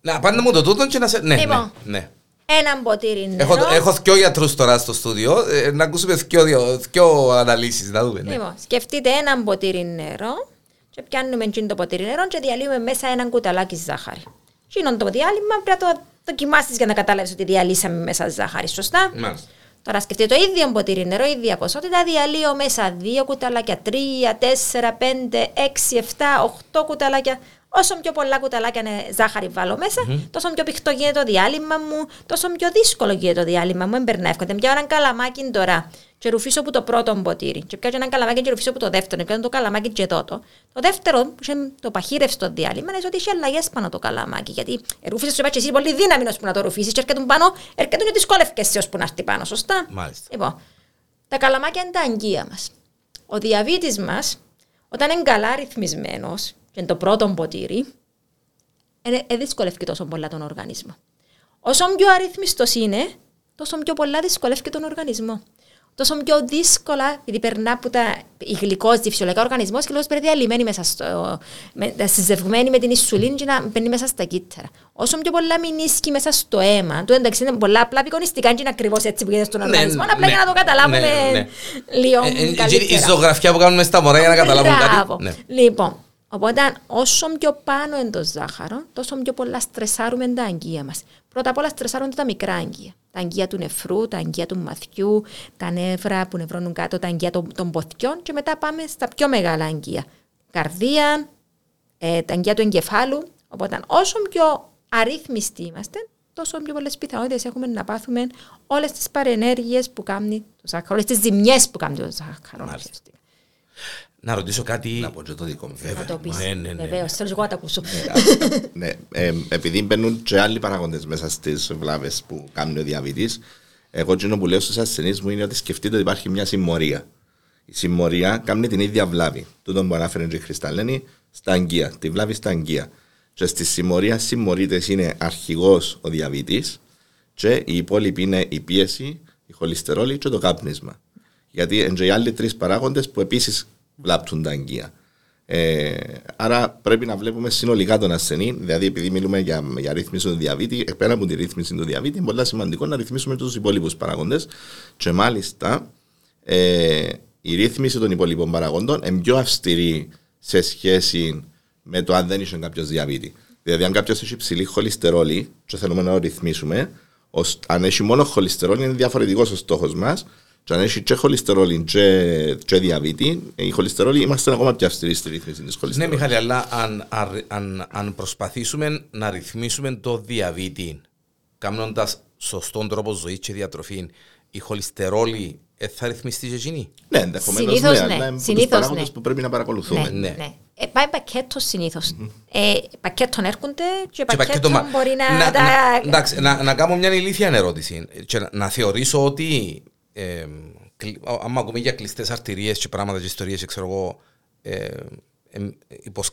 να πάντα μου το τούτο και να σε. Ναι, Λοιπόν. ναι, ναι. Ένα μποτήρι νερό. Έχω, έχω δυο γιατρούς τώρα στο στούντιο. Ε, να ακούσουμε δυο, δυο, δυο αναλύσεις, να δούμε. Ναι. Λοιπόν, σκεφτείτε ένα μποτήρι νερό και πιάνουμε εκείνο το ποτήρι νερό και διαλύουμε μέσα ένα κουταλάκι ζάχαρη. Εκείνο το διάλειμμα πρέπει να το δοκιμάσεις για να καταλάβεις ότι διαλύσαμε μέσα ζάχαρη, σωστά; Μάλιστα. Τώρα σκεφτείτε το ίδιο μποτήρι νερό, ίδια ποσότητα, διαλύω μέσα δύο κουταλάκια, τρία, τέσσερα, πέντε, έξι, εφτά, οχτώ κουταλάκια. Όσο πιο πολλά κουταλάκια ζάχαρη βάλω μέσα, τόσο πιο πιχτό γίνεται το διάλειμμα μου, τόσο πιο δύσκολο γίνεται το διάλειμμα μου. Δεν περνά εύκολα. Μια ένα καλαμάκι τώρα και ρουφίσω από το πρώτο ποτήρι. Και πιάνω ένα καλαμάκι και ρουφίσω από το δεύτερο. Και το καλαμάκι και τότε. Το δεύτερο, που είναι το παχύρευστο διάλειμμα, είναι ότι έχει αλλαγές πάνω το καλαμάκι. Γιατί ρουφίσει σου εσύ πολύ δύναμη ώσπου να το ρουφίσεις. Και έρχεται πάνω, έρχεται και δυσκόλευκε ώσπου να έρθει πάνω. Σωστά; Μάλιστα. Λοιπόν, τα καλαμάκια είναι τα αγγεία μας. Ο διαβήτης μας, όταν είναι καλά ρυθμισμένος, και είναι το πρώτο ποτήρι, δεν δυσκολεύει τόσο πολλά τον οργανισμό. Όσο πιο αρρύθμιστο είναι, τόσο πιο πολλά δυσκολεύει τον οργανισμό τόσο πιο δύσκολα, επειδή περνά από τα γλυκόζη, φυσιολογικά οργανισμός και λόγω πρέπει διαλυμένη μέσα στο. Με, συζευγμένη με την ισουλίνη και να μπαίνει μέσα στα κύτταρα. Όσο πιο πολλά μηνίσκει μέσα στο αίμα, του εντάξει είναι πολλά απλά απεικονιστικά και είναι ακριβώς έτσι που γίνεται στον ναι, οργανισμό, απλά ναι, για να το καταλάβουμε ναι, ναι. λίγο. Ε, ε, καλύτερα. Η ζωγραφιά που κάνουμε στα μωρά για να καταλάβουμε κάτι. Ναι. Λοιπόν, Οπότε, όσο πιο πάνω είναι το ζάχαρο, τόσο πιο πολλά στρεσάρουμε τα αγγεία μας. Πρώτα απ' όλα στρεσάρονται τα μικρά αγγεία. Τα αγγεία του νεφρού, τα αγγεία του μαθιού, τα νεύρα που νευρώνουν κάτω, τα αγγεία των, των ποθιών και μετά πάμε στα πιο μεγάλα αγγεία. Καρδία, ε, τα αγγεία του εγκεφάλου. Οπότε, όσο πιο αρρύθμιστοι είμαστε, τόσο πιο πολλές πιθανότητες έχουμε να πάθουμε όλες τις παρενέργειες που κάνει το ζάχαρο, όλες τις ζημιές που κάνει το ζάχαρο. Να ρωτήσω κάτι. Να πω και το δικό μου. Βέβαια. Να το πεις. Ναι, ναι, ναι. Βεβαίως, θέλω εγώ να τα ακούσω. ναι, ε, επειδή μπαίνουν και άλλοι παραγόντες μέσα στις βλάβες που κάνει ο διαβήτη, εγώ το που λέω στους ασθενείς μου είναι ότι σκεφτείτε ότι υπάρχει μια συμμορία. Η συμμορία κάνει την ίδια βλάβη. Τούτο που ανάφερε η Χρισταλένη στα αγγεία. Τη βλάβη στα αγγεία. Και στη συμμορία συμμορείτες είναι αρχηγός ο διαβήτη, και οι υπόλοιποι είναι η πίεση, η χολυστερόλη και το κάπνισμα. Γιατί είναι οι άλλοι τρεις παράγοντες που επίσης βλάπτουν τα αγγεία. Ε, άρα πρέπει να βλέπουμε συνολικά τον ασθενή, δηλαδή επειδή μιλούμε για, για ρύθμιση του διαβήτη, πέρα από τη ρύθμιση του διαβήτη, είναι πολύ σημαντικό να ρυθμίσουμε τους υπόλοιπους παράγοντε. Και μάλιστα ε, η ρύθμιση των υπόλοιπων παραγόντων είναι πιο αυστηρή σε σχέση με το αν δεν είσαι κάποιος διαβήτη. Δηλαδή, αν κάποιος έχει υψηλή χολυστερόλη, και θέλουμε να το ρυθμίσουμε, αν έχει μόνο χολυστερόλη, είναι διαφορετικός ο στόχος μας και αν έχει και χολυστερόλη και, και διαβήτη, η χολυστερόλη είμαστε ακόμα πιο αυστηροί στη ρύθμιση της χολυστερόλη. Ναι, Μιχάλη, αλλά αν, αν, αν προσπαθήσουμε να ρυθμίσουμε το διαβήτη, κάνοντας σωστόν τρόπο ζωής και διατροφή, η χολυστερόλη ε, θα ρυθμιστεί και εκείνη; Ναι, ενδεχομένως ναι, ναι, αλλά είναι από ναι. που πρέπει να παρακολουθούμε. Ναι, ναι. ναι. Ε, πάει πακέτος συνήθως. Mm-hmm. Ε, πακέτο έρχονται και, και πακέτο, πακέτο μπορεί να. να, τα... να, εντάξει, να, να κάνω μια ηλίθια ερώτηση. Και να, να θεωρήσω ότι ε, άμα ακούμε για κλειστές αρτηρίες και πράγματα και ιστορίες, ξέρω εγώ, ε, ε, υποσ,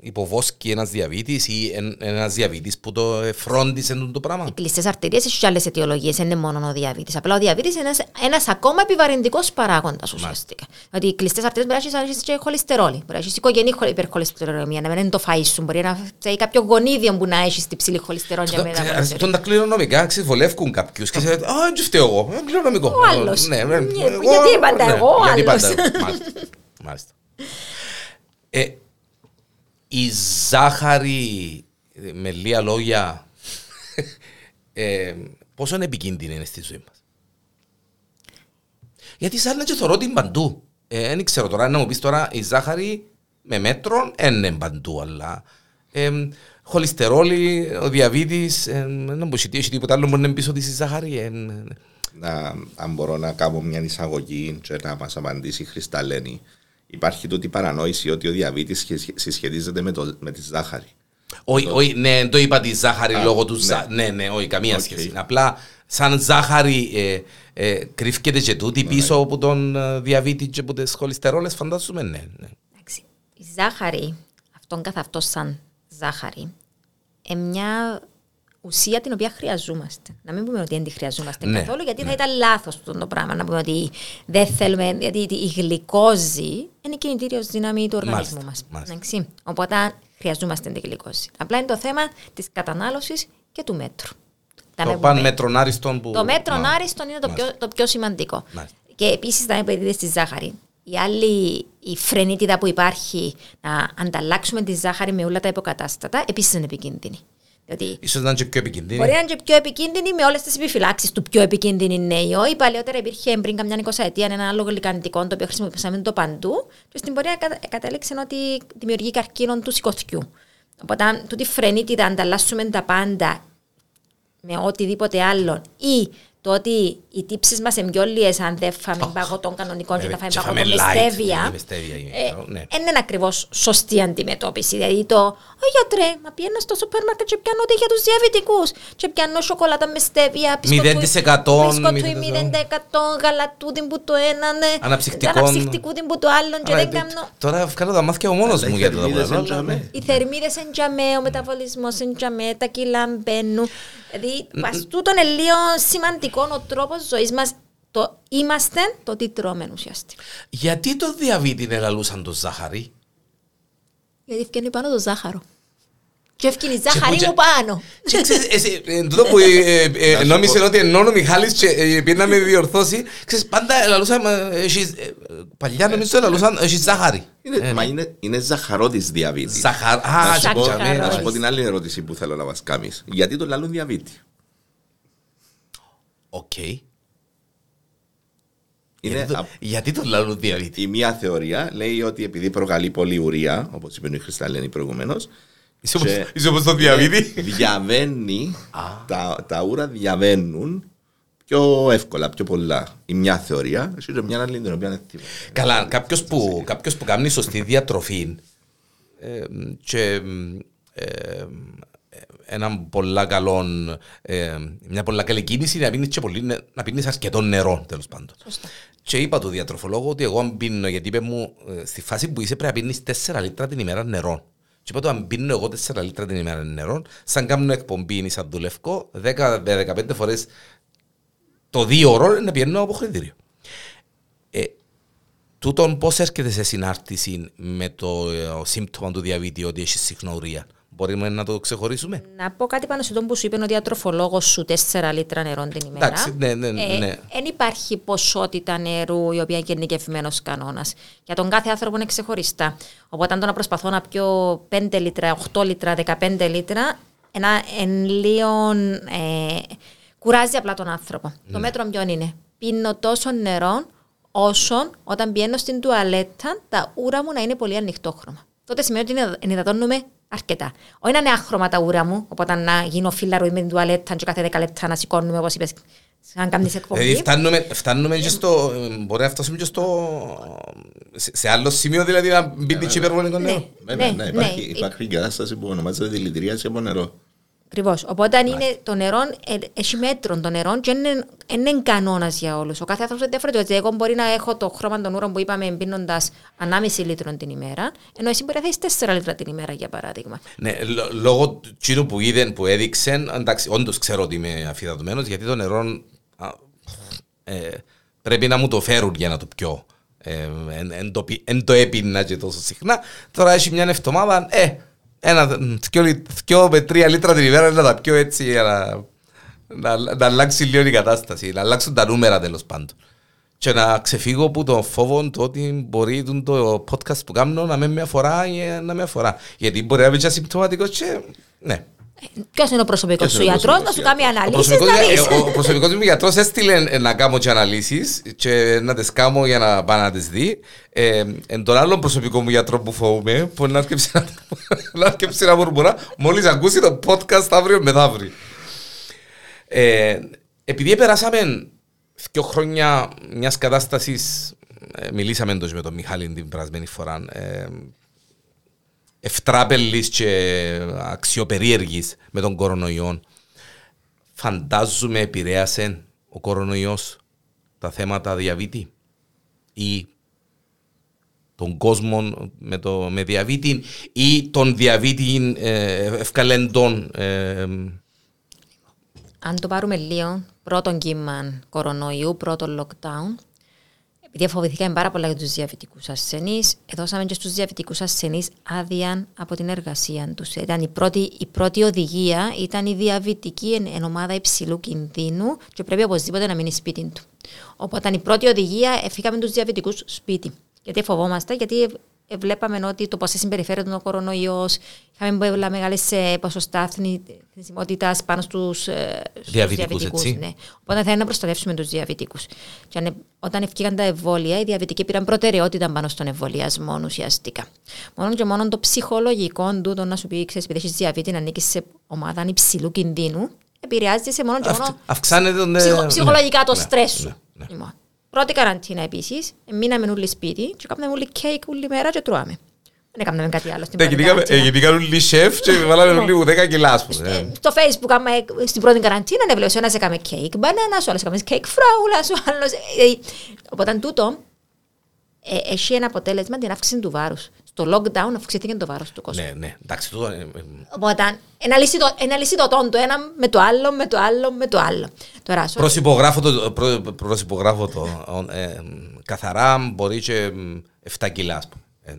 υποβόσκει ένας διαβήτης ή ένας διαβήτης που το φρόντισε το πράγμα; Οι κλειστές αρτηρίες έχουν και άλλες αιτιολογίες, δεν είναι μόνο ο διαβήτης. Απλά ο διαβήτης είναι ένας, ένας ακόμα επιβαρυντικός παράγοντας ουσιαστικά. Ότι οι κλειστές αρτηρίες μπορεί να έχεις και χολυστερόλη, μπορεί να έχεις οικογενή υπερχολυστερολεμία, να μην είναι το φαΐς σου, μπορεί να έχει κάποιο γονίδιο που να έχεις την ψηλή χολυστερόλια. Αυτό τα κληρονομικά ξεβολεύκουν κάποιους και zeggen «Α, δεν φταίω εγώ, είναι κληρονομικό». Ο άλλος. Ναι, ναι, γιατί πάντα ναι, εγώ, ο άλλος. Μάλιστα η ζάχαρη, με λίγα λόγια, ε, πόσο είναι επικίνδυνη είναι στη ζωή μας. Γιατί σαν να και θωρώ την παντού. Ε, δεν ξέρω τώρα, να μου πεις τώρα η ζάχαρη με μέτρων είναι παντού, αλλά ε, χολυστερόλη, ο διαβήτης, ε, δεν μπορεί να τίποτα άλλο μπορεί να πεις ότι η ζάχαρη. Ε, να, αν μπορώ να κάνω μια εισαγωγή και να μας απαντήσει η Χρισταλένη υπάρχει τούτη παρανόηση ότι ο διαβήτης συσχετίζεται με, το, με τη ζάχαρη. Όχι, όχι, ναι, το είπα τη ζάχαρη Α, λόγω του ναι. ζάχαρη. Ναι, ναι, όχι, καμία okay. σχέση. Απλά σαν ζάχαρη ε, ε, κρύφκεται και τούτη ναι. πίσω από τον ε, διαβήτη και από τις χολυστερόλες, φαντάζομαι, ναι. ναι. Η ζάχαρη, αυτόν καθ' αυτό σαν ζάχαρη, είναι μια ουσία την οποία χρειαζόμαστε. Να μην πούμε ότι δεν τη χρειαζόμαστε ναι, καθόλου, γιατί ναι. θα ήταν λάθος το πράγμα. Να πούμε ότι δεν θέλουμε, γιατί η γλυκόζη είναι η κινητήριο δύναμη του οργανισμού μας. Οπότε χρειαζόμαστε την γλυκόζη. Απλά είναι το θέμα της κατανάλωσης και του μέτρου. Το παν μέτρον άριστον που. Το μέτρον άριστον είναι το πιο, το πιο σημαντικό. Μάλιστα. Και επίσης, θα επειδή στη ζάχαρη, η άλλη η φρενίτιδα που υπάρχει να ανταλλάξουμε τη ζάχαρη με όλα τα υποκατάστατα, επίσης είναι επικίνδυνη. Δηλαδή, ίσως να είναι και πιο επικίνδυνη. Μπορεί να είναι και πιο επικίνδυνη με όλες τις επιφυλάξεις του πιο επικίνδυνη νέο. Η παλαιότερα υπήρχε πριν καμιά 20 ετία ένα άλλο γλυκαντικό το οποίο χρησιμοποιήσαμε το παντού. Και στην πορεία κατέληξε ότι δημιουργεί καρκίνο του σηκωθιού. Οπότε αν τούτη φρενίτιδα ανταλλάσσουμε τα πάντα με οτιδήποτε άλλο ή το ότι οι τύψεις μας είναι πιο λίγες αν δεν φάμε πάγο των κανονικών και Ε, να φάμε και πάγο φάμε των με light, στέβια, ναι, με στέβια, ε, ναι. δεν είναι ακριβώς σωστή αντιμετώπιση. Δηλαδή το, «Ω γιατρέ, μα πιένας στο σούπερ μάρκετ και πιάνω ότι για τους διαβητικούς και πιάνω σοκολάτα με στέβια, 0%, πισκοτούι 0%, 0%, γαλατούδι που το ένα, ναι, Αναψυκτικό. αναψυκτικούδι που το άλλο και Άρα, δεν ε, κάνω... Τώρα κάνω τα μάθηκια ο μόνος Αλλά μου οι για το θερμίδες πράγμα. εν τζαμέ. Οι θερμίδες εν τζαμέ, ο μεταβολισμός εν τζαμέ, τα κιλά μπαίνουν. Δηλαδή, πας τούτον είναι λίγο σημαντικό ο τρόπος ζωής μας. Το είμαστε το τι τρώμε ουσιαστικά. Γιατί το διαβήτη ελαλούσαν το ζάχαρη; Γιατί ευκαινεί πάνω το ζάχαρο. Και ευκαινεί η που ζάχαρη και- μου πάνω. Και ξέρεις, εσύ, εν τούτο που ε, ε, Να σου νόμιζε πω. ότι ενώνω ο Μιχάλης και ε, πήγε να με διορθώσει, ξέρεις, πάντα ελαλούσαν, ε, έχεις, ε, παλιά νομίζω ελαλούσαν, έχεις ζάχαρη. Είναι, μα είναι, είναι ζαχαρότης διαβήτη. Ζαχαρ, Να α, σου, πω, ζαχαρότης. να σου πω την άλλη ερώτηση που θέλω να μας κάνεις. Γιατί το λαλούν διαβήτη; Οκ. Είναι Γιατί το- απ- Γιατί το λαλούν διαβήτη. η μία θεωρία λέει ότι επειδή προκαλεί πολύ ουρία, όπως είπε η Χρισταλένη προηγουμένως, Είσαι όπως- και- Είσαι όπως το διαβήτη. διαβαίνει, τα, τα ούρα διαβαίνουν πιο εύκολα, πιο πολλά. Η μια θεωρία, έχει και μια άλλη την οποία είναι τίποτα. Καλά, κάποιος που, κάποιος που κάνει σωστή διατροφή ε, και ε, έναν πολλά καλό, ε, μια πολλά καλή κίνηση να πίνεις, και πολύ, νε- να πίνεις αρκετό νερό τέλος πάντων. Και είπα του διατροφολόγου ότι εγώ αν πίνω, γιατί είπε μου ε, στη φάση που είσαι πρέπει να πίνεις 4 λίτρα την ημέρα νερό. Και είπα του αν πίνω εγώ 4 λίτρα την ημέρα νερό, σαν κάνω εκπομπή ή σαν δουλευκό, 10-15 φορές το δύο ώρο να πηγαίνω από χρητήριο. Ε, τούτον πώς έρχεται σε συνάρτηση με το ε, σύμπτωμα του διαβήτη ότι έχει συχνορία. Μπορούμε να το ξεχωρίσουμε; Να πω κάτι πάνω σε τον που σου είπε ότι ο διατροφολόγο σου 4 λίτρα νερό την ημέρα. Εντάξει, ναι, ναι, Ε, ναι. Δεν υπάρχει ποσότητα νερού η οποία είναι γενικευμένο κανόνας. Για τον κάθε άνθρωπο είναι ξεχωριστά. Οπότε, αν το να προσπαθώ να πιω 5 λίτρα, 8 λίτρα, 15 λίτρα, ένα εν λίγο. Ε, κουράζει απλά τον άνθρωπο. Ναι. Το μέτρο ποιον είναι; Πίνω τόσο νερό όσο όταν πηγαίνω στην τουαλέτα τα ούρα μου να είναι πολύ ανοιχτόχρωμα. Τότε σημαίνει ότι ενυδα- ενυδατώνουμε αρκετά. Όχι να είναι άχρωμα τα ούρα μου, οπότε να γίνω φύλλαρο με την τουαλέτα και κάθε 10 λεπτά να σηκώνουμε όπως είπες σαν κάνεις εκπομπή. Δηλαδή φτάνουμε, φτάνουμε και στο, ε, μπορεί να φτάσουμε και στο, σε, σε άλλο σημείο δηλαδή να μπει και υπερβολικό νερό. Βέβαια, Ναι, ναι, υπάρχει, ναι. υπάρχει η κατάσταση που ονομάζεται δηλητηρίαση από νερό. Ακριβώς. Οπότε αν είναι το νερό, ε, έχει μέτρο το νερό και είναι, είναι κανόνας για όλους. Ο κάθε άνθρωπος είναι διαφορετικό. Εγώ μπορεί να έχω το χρώμα των ούρων που είπαμε πίνοντας 1,5 λίτρο την ημέρα, ενώ εσύ μπορεί να θέλει 4 λίτρα την ημέρα, για παράδειγμα. Ναι, λο- λόγω τσίνου που είδε, που έδειξε, εντάξει, όντως ξέρω ότι είμαι αφιδατωμένος, γιατί το νερό α, ε, πρέπει να μου το φέρουν για να το πιω. Ε, εν, εν, το, πι- εν το έπινα και τόσο συχνά. Τώρα έχει μια εβδομάδα, ε, ένα, δυο, λι- δυο με τρία λίτρα την ημέρα να τα πιω έτσι για να, να, να αλλάξει λίγο η κατάσταση, να αλλάξουν τα νούμερα τέλος πάντων. Και να ξεφύγω από το φόβο το ότι μπορεί τούτο το podcast που κάνω να με με αφορά ή να με αφορά. Γιατί μπορεί να είμαι και ασυμπτωματικός και ναι. Ποιος είναι ο προσωπικός Ποιος σου είναι ο γιατρός, να προσωπικός σου κάνει γιατρός; Ο αναλύσεις προσωπικός, να ε, δεις. ο, ο προσωπικός μου γιατρός έστειλε ε, να κάνω και αναλύσεις και να τις κάνω για να πάει να τις δει. Ε, εν τον άλλον προσωπικό μου γιατρό που φοβούμαι, που να έρχεψε να, να, έρχεψε να μουρμουρά, μόλις ακούσει το podcast αύριο μεθαύριο. Ε, επειδή περάσαμε δύο χρόνια μιας κατάστασης, μιλήσαμε εντός με τον Μιχάλη την περασμένη φορά, ε, ευτράπελης και αξιοπερίεργης με τον κορονοϊό. Φαντάζομαι επηρέασε ο κορονοϊός τα θέματα διαβήτη ή τον κόσμο με, το, με διαβήτη ή τον διαβήτη ε, ευκαλεντών ε, Αν το πάρουμε λίγο, πρώτον κύμα κορονοϊού, πρώτον lockdown, επειδή φοβηθήκαμε πάρα πολλά για τους διαβητικούς ασθενείς, δώσαμε και στους διαβητικούς ασθενείς άδεια από την εργασία τους. Ήταν η πρώτη, η πρώτη οδηγία, ήταν η διαβητική εν, εν ομάδα υψηλού κινδύνου και πρέπει οπωσδήποτε να μείνει σπίτι του. Οπότε η πρώτη οδηγία, εφήκαμε τους διαβητικούς σπίτι. Γιατί φοβόμαστε, γιατί ε, βλέπαμε ότι το πώ συμπεριφέρεται ο κορονοϊός, είχαμε πολλά μεγάλες ποσοστά θνη- θνησιμότητας πάνω στους Διαβητικούς, διαβητικούς. έτσι. Ναι. Οπότε θέλει να προστατεύσουμε τους διαβητικούς. Και αν- όταν ευκήγαν τα εμβόλια, οι διαβητικοί πήραν προτεραιότητα πάνω στον εμβολιασμό ουσιαστικά. Μόνο και μόνο το ψυχολογικό του, το να σου πει, ξέρεις, επειδή έχεις διαβήτη, να ανήκεις σε ομάδα υψηλού κινδύνου, επηρεάζεσαι μόνο και μόνο Αυ- Αυξάνεται τον... ε, ψυχο- ναι. ψυχολογικά το Ναι, στρες σου. Ναι, ναι. Λοιπόν, Πρώτη καραντίνα επίσης, μείναμε όλοι σπίτι και κάναμε όλοι κέικ όλη μέρα και τρώαμε. Δεν έκαναμε κάτι άλλο στην Ναι, πρώτη γινήκαμε- καραντίνα. ε, Γινήκαν όλοι σεφ και βάλαμε όλοι 10 κιλά, ας πούμε. Ε, Ε, Στο facebook, άμα, ε, στην πρώτη καραντίνα, έβλεπες ο ένας έκαμε κέικ μπανάνας, ο άλλος έκαμε κέικ φράουλας, ο άλλος... ε, ε, Οπότε τούτο ε, έχει ένα αποτέλεσμα την αύξηση του βάρους. Στο lockdown αυξήθηκε το βάρος του κόσμου. Ναι, ναι, εντάξει, τούτο, ε, ε, Οπότε εν αλυσίδω- εν αλυσιδωτόν το ένα με το άλλο, με το άλλο, με το άλλο. Τώρα, στο- Προσυπογράφω το, προ, προσυπογράφω το ε, καθαρά μπορεί και 7 κιλά, ας πούμε. Ε,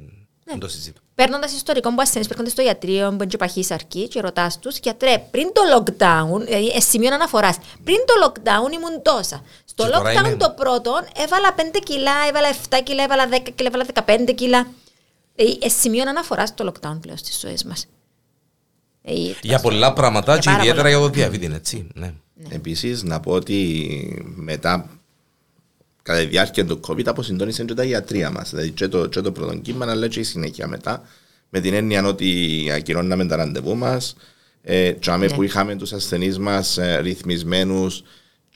Δεν το συζητώ. Παίρνοντας ιστορικό που ασθενεί που έρχονται στο ιατρείο, που είναι και παχύς αρκή, και ρωτάς τους, γιατρέ, πριν το lockdown, δηλαδή ε, σημείο αναφοράς, πριν το lockdown ήμουν τόσα. Στο Και τώρα lockdown είμαι- το πρώτο έβαλα 5 κιλά, έβαλα 7 κιλά, έβαλα 10 κιλά, έβαλα 15 κιλά. Δηλαδή, ε, σημείο αναφοράς στο lockdown πλέον στις ζωές μας. Για πολλά πράγματα Για και πάρα ιδιαίτερα πολλά. για το διαβήτη, έτσι. Ναι. Επίσης, να πω ότι μετά, κατά τη διάρκεια του COVID, αποσυντώνησαν και τα ιατρία μας. Δηλαδή και το, και το πρώτο κύμα, αλλά και η συνέχεια μετά. Με την έννοια ότι ακυρώναμε τα ραντεβού μας, ε, τσάμε Ναι. που είχαμε τους ασθενείς μας ε, ρυθμισμένους.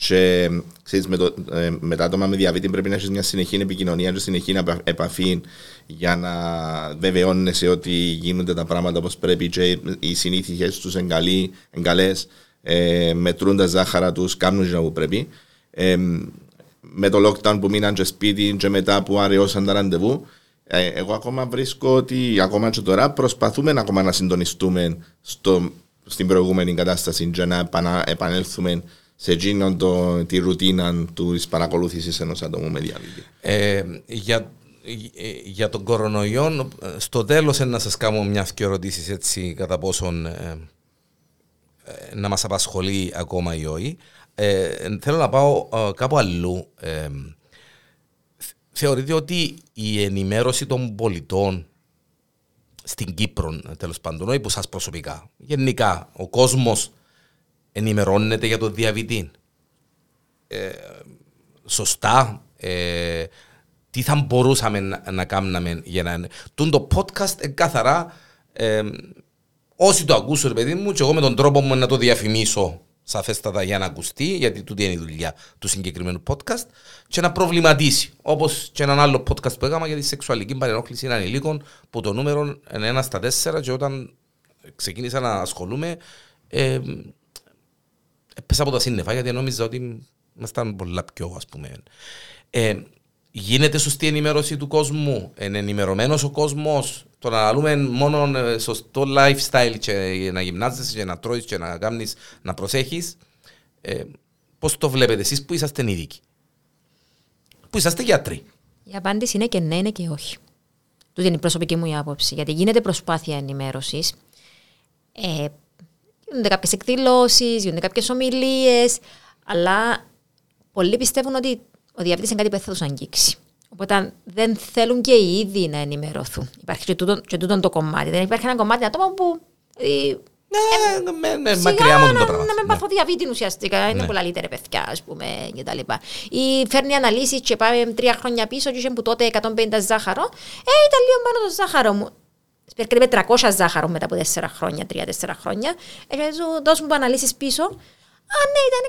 Και ξέρεις, με, το, ε, με τα άτομα με διαβήτη πρέπει να έχεις μια συνεχή επικοινωνία και συνεχή επα- επαφή για να βεβαιώνεσαι ότι γίνονται τα πράγματα όπως πρέπει και οι συνήθειες τους εγκαλέ, ε, μετρούν τα ζάχαρα τους, κάνουν για που πρέπει. Ε, με το lockdown που μείναν και σπίτι και μετά που αραιώσαν τα ραντεβού, ε, εγώ ακόμα βρίσκω ότι ακόμα και τώρα προσπαθούμε ακόμα να συντονιστούμε στο, στην προηγούμενη κατάσταση και να επανα, επανέλθουμε σε εκείνον το, τη ρουτίνα τη παρακολούθησης ενός ατόμου με διαβήτη. Ε, για, ε, για τον κορονοϊό, ε, στο τέλος ε, να σας κάνω μιας και ερωτήσεις έτσι κατά πόσον ε, ε, να μας απασχολεί ακόμα ή όχι. Ε, θέλω να πάω ε, κάπου αλλού. Ε, θε- θεωρείτε ότι η ενημέρωση των πολιτών στην Κύπρο, ε, τέλος πάντων, όχι που σας προσωπικά, γενικά, ο κόσμος ενημερώνεται για το διαβητή σωστά, ε, τι θα μπορούσαμε να, να κάνουμε για να... Τούν το podcast ε, καθαρά, ε, όσοι το ακούσουν ρε παιδί μου και εγώ με τον τρόπο μου να το διαφημίσω σαφέστατα για να ακουστεί, γιατί τούτη είναι η δουλειά του συγκεκριμένου podcast και να προβληματίσει, όπως και έναν άλλο podcast που έκανα για τη σεξουαλική παρενόχληση ανηλίκων που το νούμερο είναι ένα στα τέσσερα και όταν ξεκίνησα να ασχολούμαι ε, έπεσα από τα σύννεφα γιατί νόμιζα ότι ήμασταν πολλά πιο ας πούμε. Ε, γίνεται σωστή ενημέρωση του κόσμου, είναι ενημερωμένος ο κόσμος. Το να λέμε μόνο ε, σωστό lifestyle και να γυμνάζεσαι και να τρώεις και να κάνεις, να προσέχεις. Ε, Πώς το βλέπετε εσείς που είσαστε ειδικοί, που είσαστε γιατροί; Η απάντηση είναι και ναι, είναι και όχι. Τούτη είναι η προσωπική μου η άποψη. Γιατί γίνεται προσπάθεια ενημέρωσης. Ε, γίνονται κάποιες εκδηλώσεις, γίνονται κάποιες ομιλίες, αλλά πολλοί πιστεύουν ότι ο διαβήτη είναι κάτι που δεν θα τους αγγίξει. Οπότε δεν θέλουν και οι ίδιοι να ενημερωθούν. Υπάρχει και τούτο, και τούτο το κομμάτι. Δεν υπάρχει ένα κομμάτι άτομα που. ε, Ναι, με, με, Σιγά μακριά μου να, το πράγμα. να με Ναι. πάθω διαβήτη ουσιαστικά. Είναι Ναι. πολλά λύτερα παιδιά, ας πούμε, και τα λοιπά. Ή φέρνει αναλύσεις και πάμε τρία χρόνια πίσω και είχε που τότε 150 ζάχαρο. Ε, ήταν λίγο πάνω το ζάχαρο μου. Σπέρκεται με 300 ζάχαρο μετά από 4 χρόνια, 3-4 χρόνια. Ε, και σου δώσουν που αναλύσεις πίσω. Α, ναι, ήταν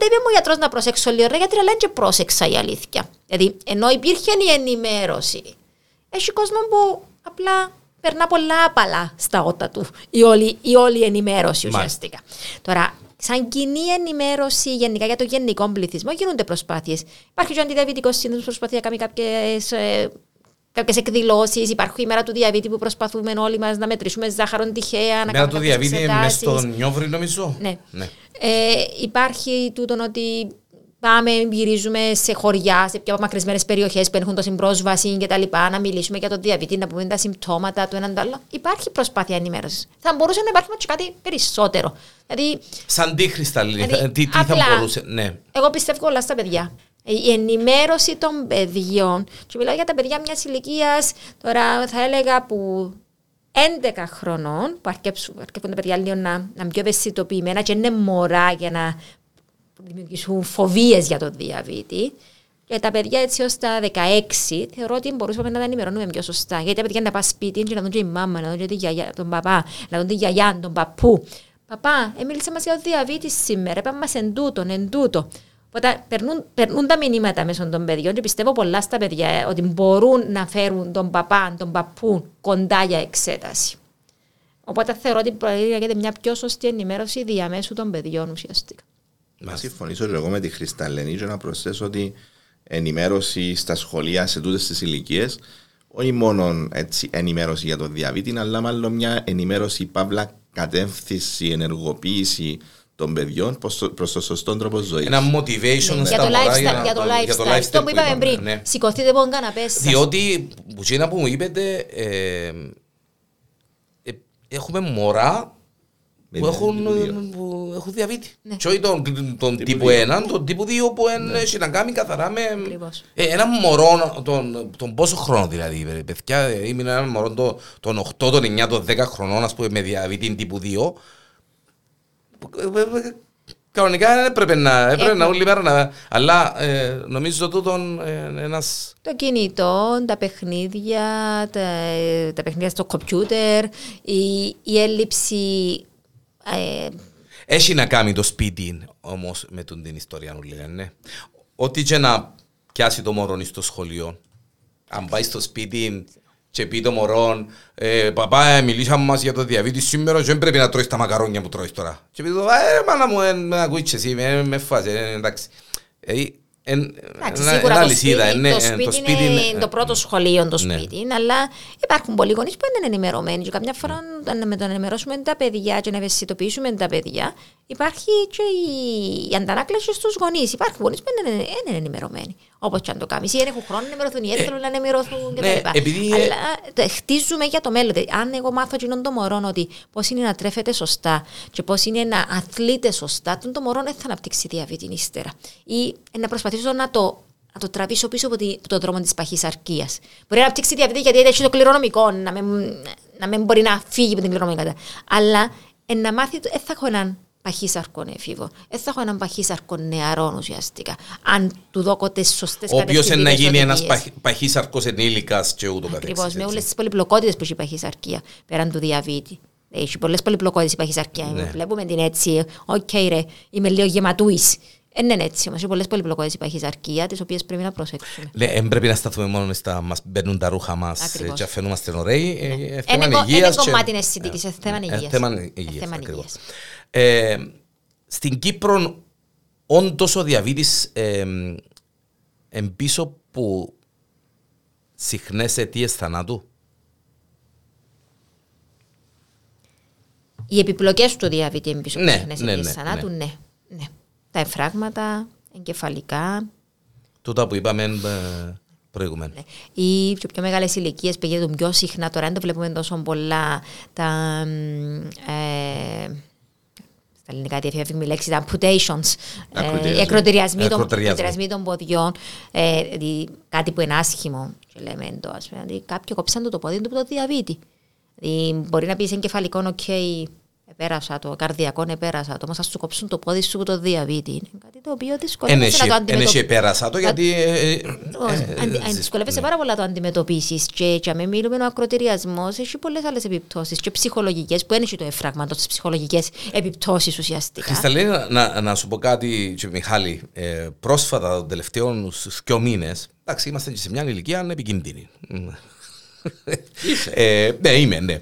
150. Είπε μου ο γιατρός να προσέξω λίγο. Ρε, γιατί λένε και πρόσεξα η αλήθεια. Δηλαδή, ενώ υπήρχε η ενημέρωση, έχει κόσμο που απλά περνά πολλά απαλά στα ότα του η όλη, η όλη ενημέρωση Μάλιστα. ουσιαστικά. Τώρα, σαν κοινή ενημέρωση γενικά για το γενικό πληθυσμό γίνονται προσπάθειες. Υπάρχει και ο αντιδιαβητικός σύνδεσμος που προσπαθεί να κάνει κάποιες, ε, κάποιες εκδηλώσεις. Υπάρχει η μέρα του διαβήτη που προσπαθούμε όλοι μας να μετρήσουμε ζάχαρον τυχαία, να Μέρα κάνουμε του κάποιες διαβήτη είναι μέσα εξετάσεις. στον Νιόβρη νομίζω. Ναι. ναι. Ε, υπάρχει τούτον ότι πάμε, γυρίζουμε σε χωριά, σε πιο απομακρυσμένες περιοχές που έχουν τόση πρόσβαση και τα λοιπά, να μιλήσουμε για το διαβήτη, να πούμε τα συμπτώματα του έναν του άλλου. Υπάρχει προσπάθεια ενημέρωσης. Θα μπορούσε να υπάρχει και κάτι περισσότερο. Δηλαδή, Σαν τι Χρυσταλλίνη, Δηλαδή, τι, τι θα απλά- μπορούσε. Ναι. εγώ πιστεύω όλα στα παιδιά. Ε, Η ενημέρωση των παιδιών, και μιλάω για τα παιδιά μιας ηλικίας, τώρα θα έλεγα που 11 χρονών που αρκεύουν τα παιδιά λίγο να, να είναι πιο ευαισθητοποιημένα και είναι μωρά για να δημιουργήσουν φοβίες για το διαβήτη. Και τα παιδιά έτσι ως τα 16 θεωρώ ότι μπορούσαμε να τα ενημερώνουμε πιο σωστά. Γιατί τα παιδιά να πάνε σπίτι και να δουν και η μάμα, να δουν και τη γιαγιά, τον παπά, να δουν τη γιαγιά, τον παππού. Παπά, μίλησε μας για το διαβήτη σήμερα, είπαμε μας εν τούτο, εν τούτο. Οπότε περνούν, περνούν τα μηνύματα μέσω των παιδιών και πιστεύω πολλά στα παιδιά ε, ότι μπορούν να φέρουν τον παπά, τον παππού κοντά για εξέταση. Οπότε θεωρώ ότι πρέπει μια πιο σωστή ενημέρωση διαμέσου των παιδιών ουσιαστικά. Να συμφωνήσω εγώ με τη Χρισταλενή και να προσθέσω ότι ενημέρωση στα σχολεία σε τούτες τις ηλικίες, όχι μόνο έτσι, ενημέρωση για το διαβήτη, αλλά μάλλον μια ενημέρωση παύλα κατεύθυνση, ενεργοποίηση των παιδιών προς το σωστό τρόπο ζωής. Ένα motivation ναι. στα για, το lifestyle, για, για το lifestyle. Αυτό που είπαμε πριν. Ναι. Σηκωθείτε από καναπέ. Διότι, που μου είπετε, ε, ε, έχουμε μωρά που έχουν, που έχουν διαβήτη. Ναι. Και όχι τον, τον τύπου 1, τον τύπου 2 που ναι. έχει να κάνει καθαρά με ε, ένα μωρό, τον, τον πόσο χρόνο δηλαδή, παιδιά, ήμουν ένα μωρό τον, τον 8, τον 9, τον 10 χρονών, ας πούμε, με διαβήτη τύπου 2. Κανονικά έπρεπε να, έπρεπε να όλη μέρα να... Αλλά ε, νομίζω τούτον ε, ένας... Το κινητό, τα παιχνίδια, τα, τα παιχνίδια στο κομπιούτερ, η, η έλλειψη ε, Έχει να κάνει το σπίτι όμως με τον την ιστορία που λένε. Ό,τι και να πιάσει το μωρό στο σχολείο, αν πάει στο σπίτι και πει το μωρό, ε, παπά, ε, μιλήσαμε μας για το διαβήτη σήμερα και δεν πρέπει να τρώεις τα μακαρόνια που τρώεις τώρα. Και πει το, ε, μάνα μου, ε, με ακούεις εσύ, με, με φάση, ε, εντάξει. Ε, Εντάξει, σίγουρα το σπίτι, ναι, το σπίτι, το σπίτι είναι, είναι το πρώτο σχολείο το ναι. σπίτι, ναι. αλλά υπάρχουν πολλοί γονείς που είναι ενημερωμένοι. Και καμιά φορά ναι. με το να ενημερώσουμε τα παιδιά και να ευαισθητοποιήσουμε τα παιδιά, υπάρχει και η, η αντανάκλαση στους γονείς. Υπάρχουν γονείς που είναι, είναι ενημερωμένοι. Όπως και αν το κάνεις. Ή δεν έχουν χρόνο να ενημερωθούν, ή δεν θέλουν να ενημερωθούν κτλ. Ναι, επειδή... Αλλά το χτίζουμε για το μέλλον. Αν εγώ μάθω εκείνον το μωρό ότι πώς είναι να τρέφεται σωστά και πώς είναι να αθλείται σωστά, τον το μωρό δεν θα αναπτύξει διαβήτη ύστερα. Ή να προσπαθήσω να το να το τραβήσω πίσω από, τη, το δρόμο της παχυσαρκίας. Μπορεί να αναπτύξει διαβήτη γιατί έχει το κληρονομικό, να μην, να μην μπορεί να φύγει από την κληρονομική. Αλλά να μάθει, δεν θα έχω έναν παχύσαρκον εφήβο. Δεν θα έχω έναν παχύσαρκον νεαρό ουσιαστικά. Αν του δώκω τις σωστές κατευθύνσεις. Ο οποίος να γίνει ένας παχύσαρκος ενήλικας και ούτω καθεξής. Ακριβώς, με όλες τις πολυπλοκότητες που έχει η παχυσαρκία πέραν του διαβήτη. Έχει πολλές πολυπλοκότητες η παχυσαρκία. Ναι. Βλέπουμε την έτσι, OK, okay, ρε, είμαι λίγο γεματούης. Δεν είναι έτσι όμως. Έχει πολλές πολυπλοκότητες η παχυσαρκία, τις οποίες πρέπει να προσέξουμε. Ναι, δεν πρέπει να σταθούμε μόνο στα μας μπαίνουν τα ρούχα μας και αφαινούμαστε ωραίοι. Ναι. Ε, θέμα υγείας. Είναι κομμάτι αισθητικής, θέμα υγείας. Θέμα υγείας. Ε, στην Κύπρο, όντως ο διαβήτης ε, πίσω που συχνές αιτίες θανάτου; Οι επιπλοκές του διαβήτη εμπίσω ναι, συχνές ναι, αιτίες ναι, θανάτου, ναι. Ναι. ναι. Τα εφράγματα, εγκεφαλικά. Τούτα που είπαμε ε, προηγουμένω. Ναι. Ή πιο, πιο μεγάλες ηλικίες πηγαίνουν πιο συχνά. Τώρα δεν το βλέπουμε τόσο πολλά τα. Ε, στα ελληνικά τι έφυγε η λέξη, τα amputations, οι εκροτηριασμοί των, ποδιών, ε, κάτι που είναι άσχημο, και λέμε εντό, ας πούμε, δηλαδή κάποιοι κόψαν το πόδι του από το διαβήτη. Δηλαδή, μπορεί να πεις εγκεφαλικό, OK, okay, επέρασα το, καρδιακό επέρασα το, όμως θα σου κόψουν το πόδι σου το διαβήτη. Είναι κάτι το οποίο δυσκολεύεσαι να το αντιμετωπίσεις. επέρασα το γιατί... Ε, ε, ε, δυσκολεύεσαι πάρα πολλά να το αντιμετωπίσεις και για με μιλούμε ο ακροτηριασμός έχει πολλές άλλες επιπτώσεις και ψυχολογικές που είναι το έμφραγμα τις ψυχολογικές επιπτώσεις ουσιαστικά. Χρισταλλένη, να, να σου πω κάτι και Μιχάλη, πρόσφατα των τελευταίων δύο μήνες, εντάξει είμαστε και σε μια ηλικία επικίνδυνη. Είσαι. ναι, είμαι, ναι.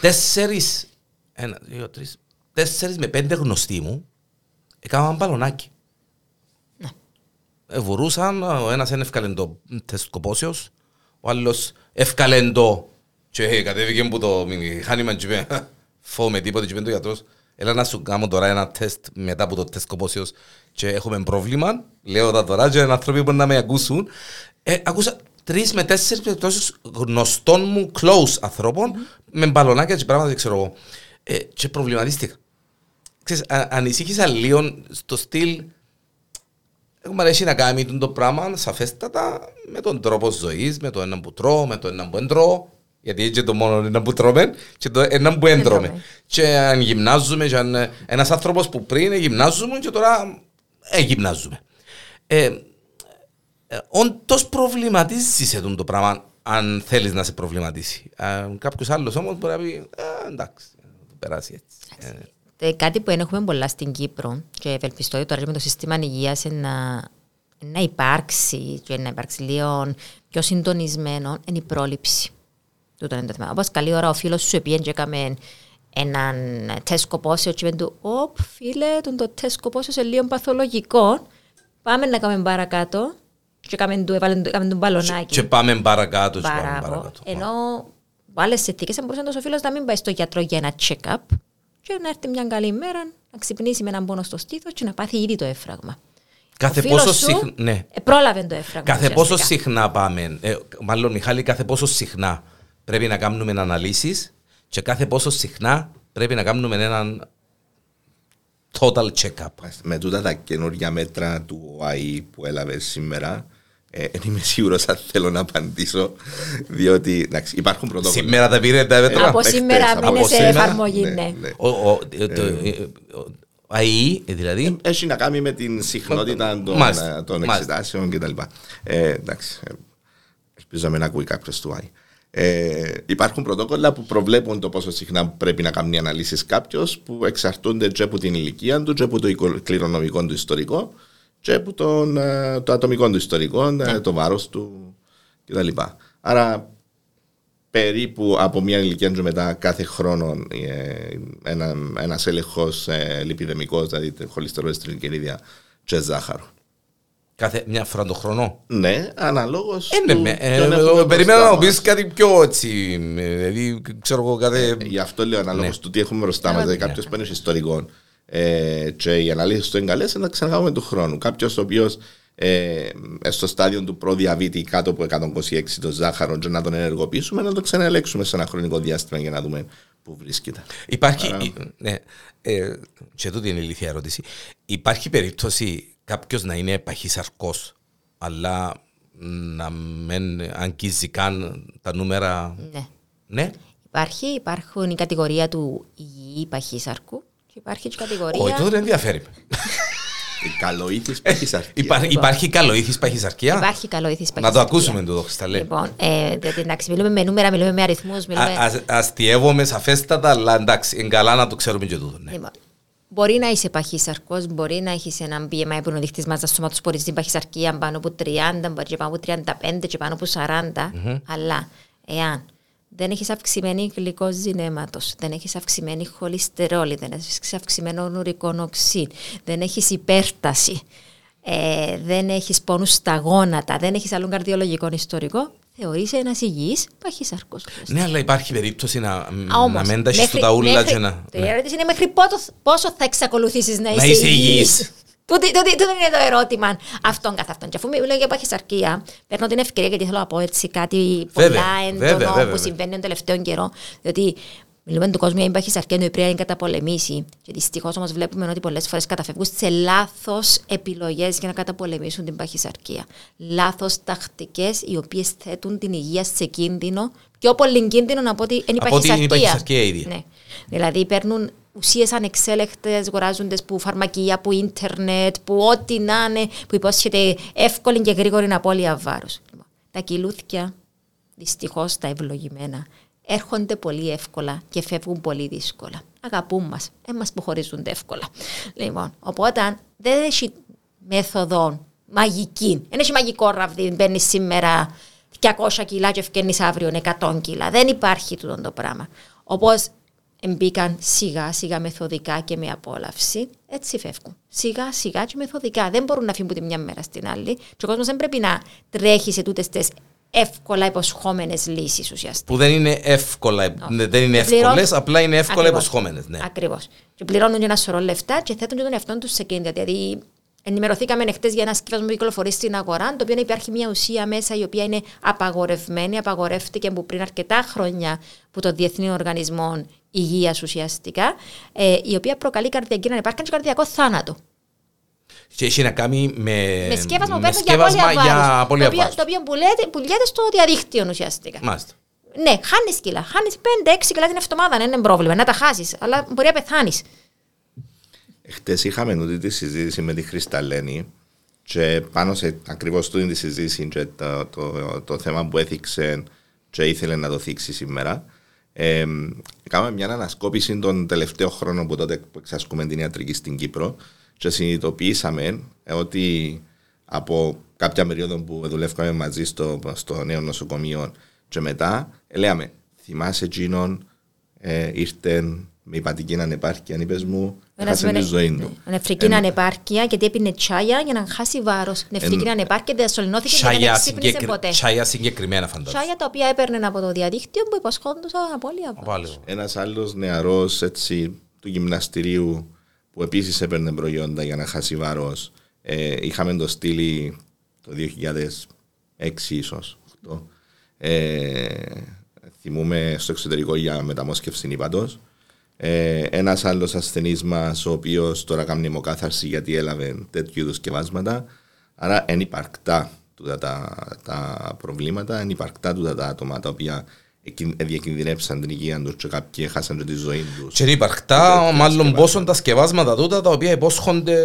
Τέσσερις, ένα, δύο, τρεις, τέσσερις με πέντε γνωστοί μου έκαναν μπαλονάκι. Ναι. Ε, βουρούσαν, ο ένας είναι ευκαλεντό τεστ κοπόσεως, ο άλλος ευκαλεντό και κατέβηκε από το μηχάνημα και είπε φω με τίποτε και είπε το γιατρός έλα να σου κάνω τώρα ένα τεστ μετά από το τεστ κοπόσεως και έχουμε πρόβλημα, λέω τα τώρα και άνθρωποι που να με ακούσουν. Ε, ακούσα τρεις με τέσσερις περιπτώσεις γνωστών μου close ανθρώπων mm-hmm. με μπαλονάκια και πράγματα, δεν ξέρω εγώ. Ε, και προβληματίστηκα. Ξέρεις, α, ανησύχησα λίγο στο στυλ. Έχουμε αρέσει να κάνει το πράγμα σαφέστατα με τον τρόπο ζωής, με το ένα που τρώω, με το ένα που δεν τρώω. Γιατί έτσι το μόνο ένα που τρώμε και το ένα που έντρωμε. τρώμε. Και αν γυμνάζουμε, και αν ε, ένας άνθρωπος που πριν γυμνάζουμε και τώρα ε, γυμνάζουμε. Ε, ε, όντως προβληματίζεις σε το πράγμα αν θέλεις να σε προβληματίσει. Ε, κάποιος άλλος όμως μπορεί να πει «Ε, εντάξει, θα περάσει έτσι. Ε, Ε, Κάτι που έχουμε πολλά στην Κύπρο και ευελπιστώ ότι τώρα με το σύστημα υγείας να, να υπάρξει και να υπάρξει λίγο πιο συντονισμένο είναι η πρόληψη. Τούτο είναι το θέμα. Όπως καλή ώρα ο φίλος σου πήγαινε και έκαμε έναν τεστ κοπόσεω και είπε του «Οπ, φίλε, τον το τεστ κοπόσεω είναι λίγο παθολογικό. Πάμε να κάνουμε παρακάτω». Και έκαμε του, έβαλε του- έκαμε του μπαλονάκι. και πάμε παρακάτω. και πάμε Μπράβο. παρακάτω. Ενώ από άλλε συνθήκε θα μπορούσε ο φίλο να μην πάει στο γιατρό για ένα check-up και να έρθει μια καλή μέρα να ξυπνήσει με έναν πόνο στο στήθος και να πάθει ήδη το έφραγμα. Κάθε Ο φίλος πόσο σου, συχνά. Ναι. ε, πρόλαβε το έφραγμα. Κάθε πόσο ουσιαστικά. συχνά πάμε, ε, μάλλον Μιχάλη, κάθε πόσο συχνά πρέπει να κάνουμε αναλύσεις και κάθε πόσο συχνά πρέπει να κάνουμε έναν total check-up. Με τούτα τα καινούργια μέτρα του ΟΑΗ που έλαβες σήμερα, ε, δεν είμαι σίγουρο αν θέλω να απαντήσω, διότι εντάξει, υπάρχουν πρωτόκολλα. Σήμερα τα πήρε τα μέτρα. Από Εχθές, σήμερα από μείνε σε σήμερα, εφαρμογή, ναι, ναι. ναι. Ο, ο, ε, το, ε, ο ΑΕΗ, ε, δηλαδή, Έχει να κάνει με την συχνότητα των, Μάλιστα, ε, των μάλιστα. εξετάσεων κτλ. Ε, εντάξει. ε, Ελπίζω να μην ακούει κάποιο του ΆΗ. Ε, υπάρχουν πρωτόκολλα που προβλέπουν το πόσο συχνά πρέπει να κάνει αναλύσει κάποιο που εξαρτούνται και από την ηλικία του, και από το οικο- κληρονομικό του ιστορικό, και από τον, ε, το ατομικό του ιστορικό, ε, το βάρος του κτλ. Άρα περίπου από μια ηλικία και μετά κάθε χρόνο ε, ένα, ένας έλεγχος ε, λιπιδεμικός, δηλαδή χολυστερόλες τριγλικερίδια και ζάχαρο. κάθε μια φορά το χρόνο; Ναι, αναλόγως Ε, ναι, του με, ε, ποιον έχουμε ε, Περιμένα μπροστά να πεις μας. κάτι πιο έτσι, ε, δηλαδή, ξέρω εγώ, κάτι... Γι' αυτό λέω αναλόγως Ναι. του τι έχουμε μπροστά μας. Δηλαδή κάποιος που είναι ιστορικό ε, και οι αναλύσεις του είναι καλές, να τα ξανακάνουμε του χρόνου. Κάποιος ο οποίος ε, στο στάδιο του προδιαβήτη κάτω από 126 το ζάχαρο και να τον ενεργοποιήσουμε, να το ξαναελέξουμε σε ένα χρονικό διάστημα για να δούμε πού βρίσκεται. Υπάρχει, η- ναι, ε, και τούτη είναι η ηλίθια ερώτηση. Υπάρχει περίπτωση κάποιος να είναι παχύσαρκος, αλλά να μην αγγίζει καν τα νούμερα; Ναι. Ναι; Υπάρχει, υπάρχουν η κατηγορία του υγιή παχύσαρκου και υπάρχει και η κατηγορία... Όχι, τότε δεν ενδιαφέρει. Η καλοήθης παχυσαρκία. Υπάρχει, υπάρχει καλοήθης παχυσαρκία. Υπάρχει καλοήθης Να το παχυσαρκία. ακούσουμε το Χρισταλέ. Λοιπόν, ε, διότι εντάξει, μιλούμε με νούμερα, μιλούμε με αριθμούς, μιλούμε... Α- ας- Αστειεύομαι σαφέστατα, αλλά εντάξει, είναι καλά να το ξέρουμε και τούτο. Ναι. Λοιπόν, Μπορεί να είσαι παχύσαρκο, μπορεί να έχεις έναν BMI που είναι ο δείχτης μας σώματο που ορίζει την παχυσαρκία πάνω από 30, μπορεί και πάνω από 35 και πάνω από 40. Αλλά εάν δεν έχεις αυξημένη γλυκόζη αίματο, δεν έχεις αυξημένη χολυστερόλη, δεν έχεις αυξημένο νουρικό οξύ, δεν έχεις υπέρταση, ε, δεν έχεις πόνους στα γόνατα, δεν έχεις άλλον καρδιολογικό ιστορικό, θεωρείσαι ένας υγιής παχύσαρκο. Ναι, αλλά υπάρχει περίπτωση να, Α, να όμως, μην τα έχεις μέχρι- στο τα ούλα μέχρι- και να... Το ναι. ερώτηση είναι μέχρι πότο, πόσο θα εξακολουθήσεις να είσαι, είσαι υγιής. Υγιής. Τούτη- τούτη- Τούτο είναι το ερώτημα αυτόν καθ' αυτόν. Και αφού μιλάω για παχυσαρκία, παίρνω την ευκαιρία γιατί θέλω να πω έτσι κάτι Βέβαια, πολλά έντονο βέβαια, βέβαια, που βέβαια. συμβαίνει τον τελευταίο καιρό. Διότι μιλούμε του κόσμου για την παχυσαρκία, η οποία είναι καταπολεμήσει. Και δυστυχώς όμως βλέπουμε ότι πολλές φορές καταφεύγουν σε λάθος επιλογές για να καταπολεμήσουν την παχυσαρκία. Λάθος τακτικές οι οποίες θέτουν την υγεία σε κίνδυνο. Πιο πολύ κίνδυνο από ότι είναι η Από ότι είναι η παχυσαρκία. παχυσαρκία ίδια. Ναι. Δηλαδή παίρνουν ουσίες ανεξέλεκτες, αγοράζονται που φαρμακεία, που ίντερνετ, που ό,τι να είναι, που υπόσχεται εύκολη και γρήγορη απώλεια βάρους. Λοιπόν, τα κιλούθια, δυστυχώς τα ευλογημένα, έρχονται πολύ εύκολα και φεύγουν πολύ δύσκολα. Αγαπούν μας, δεν μας αποχωρίζονται εύκολα. Λοιπόν, οπότε δεν έχει μέθοδο μαγική. Δεν έχει μαγικό ραβδί, μπαίνεις σήμερα 200 κιλά και ευκαινείς αύριο 100 κιλά. Δεν υπάρχει τούτο το πράγμα. Όπως μπήκαν σιγά σιγά μεθοδικά και με απόλαυση, έτσι φεύγουν. Σιγά σιγά και μεθοδικά. Δεν μπορούν να φύγουν από τη μια μέρα στην άλλη. Και ο κόσμος δεν πρέπει να τρέχει σε τούτες τις εύκολα υποσχόμενες λύσεις ουσιαστικά. Που δεν είναι εύκολα, Όχι. δεν είναι Πληρώνουν- εύκολες, απλά είναι εύκολα Ακριβώς. υποσχόμενες. Ναι. Ακριβώς. Και πληρώνουν και ένα σωρό λεφτά και θέτουν και τον εαυτό τους σε κίνδυνο. Δηλαδή, ενημερωθήκαμε χτε για ένα σκύφασμα που κυκλοφορεί στην αγορά, το οποίο υπάρχει μια ουσία μέσα η οποία είναι απαγορευμένη. Απαγορεύτηκε που πριν αρκετά χρόνια από το Διεθνή Οργανισμό Υγεία ουσιαστικά, ε, η οποία προκαλεί καρδιακή να υπάρχει και καρδιακός θάνατο. Και έχει να κάνει με, με σκεύασμα που με παίρνουν για απώλεια σκεύασμα για βάρους. απώλεια Το οποίο, βάρους. το οποίο πουλιέται, πουλιέται στο διαδίκτυο ουσιαστικά. Μάλιστα. Ναι, χάνεις κιλά. Χάνεις 5-6 κιλά την εβδομάδα, δεν είναι πρόβλημα. Να τα χάσεις, αλλά μπορεί να πεθάνεις. Χτες είχαμε αυτή τη συζήτηση με τη Χρυσταλένη και πάνω σε ακριβώς αυτή τη συζήτηση και το, το, το, θέμα που έθιξε και ήθελε να το θίξει σήμερα. Ε, κάναμε μια ανασκόπηση των τελευταίων χρόνων που τότε που εξασκούμε την ιατρική στην Κύπρο και συνειδητοποιήσαμε ότι από κάποια περίοδο που δουλεύαμε μαζί στο, στο νέο νοσοκομείο και μετά, λέμε, θυμάσαι εκείνον, ε, ήρθε με υπατική ανεπάρκεια, αν είπες μου, έχασες τη ζωή του. Νεφρική ε, ανεπάρκεια, γιατί έπινε τσάια για να χάσει βάρος. Νεφρική ανεπάρκεια, δεν ασωληνώθηκες και δεν ξύπνησε ποτέ. Τσάια συγκεκριμένα φαντάζομαι. Τσάια τα οποία έπαιρνε από το διαδίκτυο που υποσχόντουσαν απώλεια βάρος. Ένας άλλος νεαρός έτσι, του γυμναστηρίου που επίσης έπαιρνε προϊόντα για να χάσει βάρος. Ε, είχαμε το στείλει το 2006 ίσως. Ε, θυμούμε στο εξωτερικό για μεταμόσχευση ύπατος. Ε, Ένας άλλος ασθενής μας, ο οποίος τώρα κάνει αιμοκάθαρση γιατί έλαβε τέτοιου είδους σκευάσματα. Άρα, είναι υπαρκτά τα, τα προβλήματα, είναι υπαρκτά τα άτομα τα οποία διακινδυνεύσαν την υγεία τους και κάποιοι έχασαν τη ζωή τους. Και είναι υπαρκτά, μάλλον πόσο τα σκευάσματα τούτα τα οποία υπόσχονται.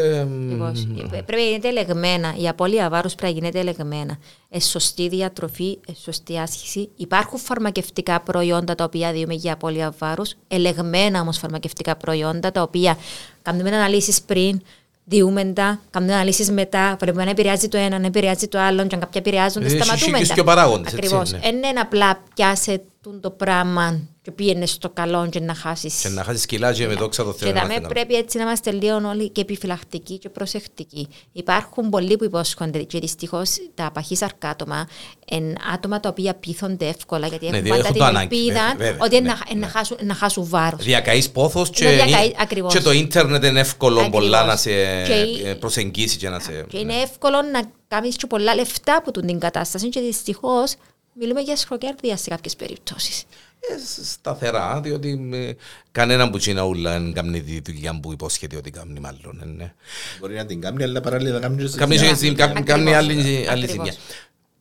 Πρέπει να γίνεται ελεγμένα. Η απώλεια βάρους πρέπει να γίνεται ελεγμένα. Εσωστή διατροφή, εσωστή άσκηση. Υπάρχουν φαρμακευτικά προϊόντα τα οποία διούμε για απώλεια βάρους. Ελεγμένα όμως φαρμακευτικά προϊόντα τα οποία κάνουμε αναλύσεις πριν, διούμε τα, κάνουμε αναλύσεις μετά, βλέπουμε να επηρεάζει το ένα, να επηρεάζει το άλλο, και αν κάποια επηρεάζονται, ε, σταματούμε. και παράγοντε. Ακριβώς. Δεν είναι απλά πιάσε το πράγμα και πήγαινες στο καλό και να χάσεις. Και να χάσεις κιλά και με δόξα το Θεό. Και δάμε πρέπει έτσι να είμαστε λίγο όλοι και επιφυλακτικοί και προσεκτικοί. Υπάρχουν πολλοί που υπόσχονται και δυστυχώς τα παχύσαρκα άτομα είναι άτομα τα οποία πείθονται εύκολα γιατί ναι, έχουν πάντα την ελπίδα ότι ναι, να, ναι. χάσουν, να χάσουν βάρος. Διακαείς πόθος και, ναι, και το ίντερνετ είναι εύκολο πολλά να σε και προσεγγίσεις και να σε. Και είναι εύκολο να κάνεις και πολλά λεφτά από την κατάσταση και δυστυχώς Μιλούμε για σχροκέρδια σε κάποιες περιπτώσεις. Ε, σταθερά, διότι ε, κανένα που τσίνα ούλα δεν κάνει τη δουλειά που υπόσχεται ότι κάνει μάλλον. Ε, ναι. Μπορεί να την κάνει, αλλά παράλληλα να κάνει Κάνει, κάνει άλλη, άλλη ζημιά.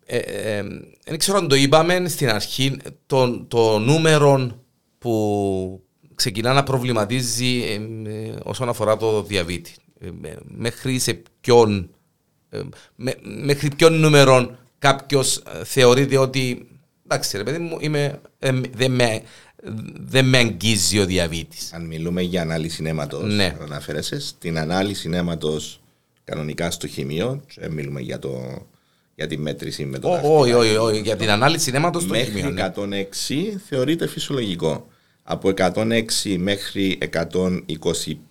Δεν ε, ε, ξέρω αν το είπαμε στην αρχή, το, το νούμερο που ξεκινά να προβληματίζει ε, όσον αφορά το διαβήτη. μέχρι σε ποιον, μέχρι ποιον νούμερο κάποιος ε, θεωρείται ότι εντάξει ρε παιδί μου είμαι, ε, δεν, με, δεν με αγγίζει ο διαβήτης. Αν μιλούμε για ανάλυση νέματος, ναι. αναφέρεσαι στην ανάλυση νέματος κανονικά στο χημείο, και μιλούμε για, το, για τη μέτρηση με το Όχι, όχι, όχι, για την ανάλυση νέματος στο μέχρι χημείο. Μέχρι 106 θεωρείται φυσιολογικό. Από 106 μέχρι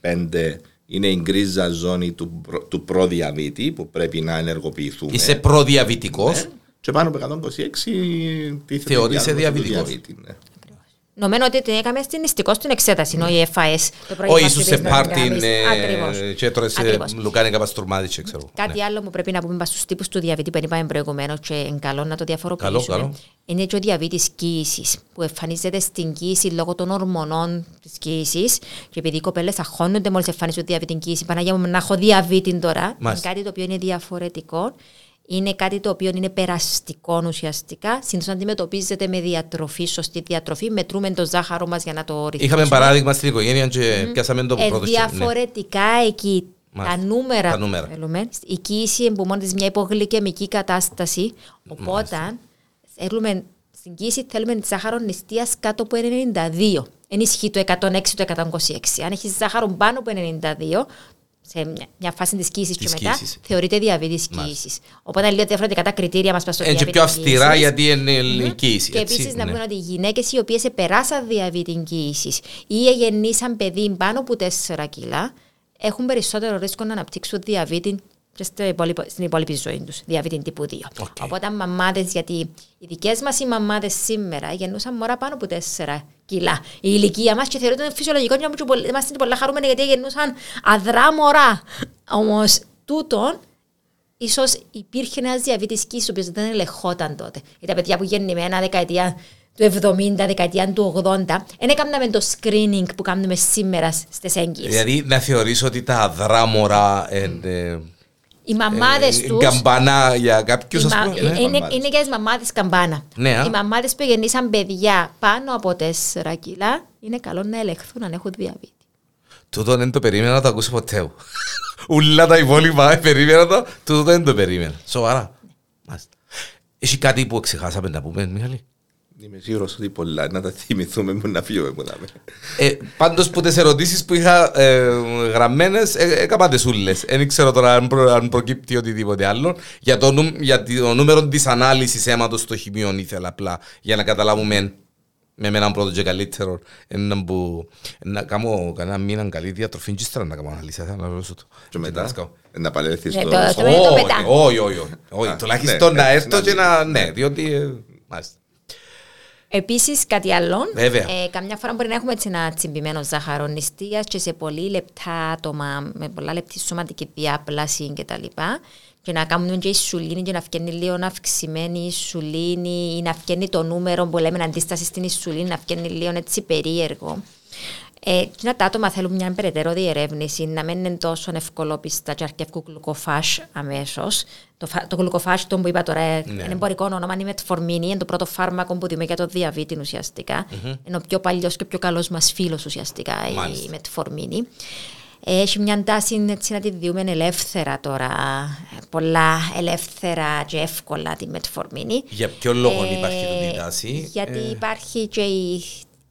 125 είναι η γκρίζα ζώνη του, του προδιαβήτη που πρέπει να ενεργοποιηθούμε. Είσαι προδιαβητικός. Ναι. Και πάνω από 126 θεωρείσαι διαβητικός. Ναι. Νομίζω ότι την έκαμε στην ιστικό στην εξέταση, όχι η FAS. Όχι, ίσως σε πάρτι και τώρα σε λουκάνικα παστουρμάδι, ξέρω. Κάτι ναι. άλλο που πρέπει να πούμε στους τύπους του διαβήτη που είπαμε προηγουμένως και είναι καλό να το διαφοροποιήσουμε. Είναι και ο διαβήτης κοίησης που εμφανίζεται στην κοίηση λόγω των ορμονών της κοίησης και επειδή οι κοπέλες αγχώνονται μόλις εμφανίζουν διαβήτη κοίηση, Παναγία μου να έχω διαβήτη τώρα, είναι κάτι το οποίο είναι διαφορετικό είναι κάτι το οποίο είναι περαστικό ουσιαστικά. Συνήθως αντιμετωπίζεται με διατροφή, σωστή διατροφή. Μετρούμε το ζάχαρο μας για να το ρυθμίσουμε. Είχαμε παράδειγμα στην οικογένεια και mm. πιάσαμε το ε, Διαφορετικά ναι. εκεί τα νούμερα, τα νούμερα. Θέλουμε, η κοίηση εμπομώνει μια υπογλυκαιμική κατάσταση. Οπότε θέλουμε, στην κοίηση θέλουμε τη ζάχαρο νηστείας κάτω από 92. Ενισχύει το 106 το 126. Αν έχεις ζάχαρο πάνω από 92, σε μια, μια φάση τη κοίηση και μετά, κοίησης. θεωρείται διαβήτη κοίηση. Οπότε είναι λίγο διαφορετικά τα κριτήρια μας προ Έτσι πιο αυστηρά γιατί είναι η κοίηση. Και επίσης να ναι. πούμε ότι οι γυναίκες οι οποίες επεράσαν διαβήτη κοίηση ή εγεννήσαν παιδί πάνω από 4 κιλά, έχουν περισσότερο ρίσκο να αναπτύξουν διαβήτη και στην υπόλοιπη ζωή του, διαβήτη τύπου 2. Okay. Οπότε, μαμάδε, γιατί οι δικέ μα οι μαμάδε σήμερα γεννούσαν μωρά πάνω από 4 κιλά. Η ηλικία μα και θεωρείται φυσιολογικό και είμαστε πολύ χαρούμενοι γιατί γεννούσαν αδρά μωρά. Όμω, τούτον ίσω υπήρχε ένα διαβήτη κύση, ο οποίο δεν ελεγχόταν τότε. Για τα παιδιά που γεννημένα δεκαετία του 70, δεκαετία του 80, δεν έκαναμε το screening που κάνουμε σήμερα στι έγκυε. Δηλαδή, να θεωρήσω ότι τα αδρά μωρά. Ε, Οι μαμάδες ε, του. Καμπάνα για κάποιους, Οι ας μα- πούμε. είναι, ναι. μαμάδες. είναι για τις μαμάδες καμπάνα. Ναι, α. Οι μαμάδες που γεννήσαν παιδιά πάνω από 4 κιλά είναι καλό να ελεγχθούν αν έχουν διαβήτη. Τούτο δεν το περίμενα να το ακούσω ποτέ μου. Ούλα τα υπόλοιπα ε, περίμενα το, τούτο δεν το περίμενα. Σοβαρά. Μάλιστα. Έχει κάτι που ξεχάσαμε να πούμε, Μιχάλη. Είμαι σίγουρος ότι πολλά να τα θυμηθούμε που να φύγουμε που να με. Ε, Πάντως που τις ερωτήσεις που είχα ε, γραμμένες, ε, έκανα τι ούλε. Δεν ξέρω τώρα αν, προ, αν προκύπτει οτιδήποτε άλλο. Για το, νου, για το νούμερο της ανάλυσης αίματος στο χημείο ήθελα απλά για να καταλάβουμε με έναν πρώτο και καλύτερο έναν που να κάνω κανένα μήνα καλή διατροφή και ύστερα να κάνω αναλύσει. Θα να ρωτήσω το. Και μετά να παλαιθείς Ναι, στο... το- στο- το- είναι Όχι, μετά. όχι, όχι, όχι. Όχι, Α, τουλάχιστον ναι, να ναι, έρθω να και δεις. να... Ναι, διότι... ε, Μάλιστα. Επίσης, κάτι άλλο. Βέβαια. Ε, καμιά φορά μπορεί να έχουμε έτσι ένα τσιμπημένο ζάχαρο νηστείας και σε πολύ λεπτά άτομα με πολλά λεπτή σωματική διάπλαση κτλ. Και να κάνουμε και ισουλίνη και να βγαίνει λίγο αυξημένη ισουλίνη ή να βγαίνει το νούμερο που λέμε αντίσταση στην ισουλίνη, να βγαίνει λίγο έτσι περίεργο. Ε, και τα άτομα θέλουν μια περαιτέρω διερεύνηση, να μην είναι τόσο ευκολόπιστα και αρκεύκουν γλουκοφάσ αμέσως. Το, φα- το γλουκοφάσ, το που είπα τώρα, ε, είναι εμπορικό όνομα, είναι μετφορμίνη, είναι το πρώτο φάρμακο που δούμε για το διαβήτη ουσιαστικά. Είναι ο πιο παλιός και ο πιο καλός μας φίλος ουσιαστικά η Μάλιστα. μετφορμίνη. Ε, Έχει μια τάση έτσι να τη διούμε ελεύθερα τώρα, ε, πολλά ελεύθερα και εύκολα τη μετφορμίνη. Για ποιο λόγο Ε, υπάρχει αυτή η τάση; Γιατί Ε, υπάρχει και η,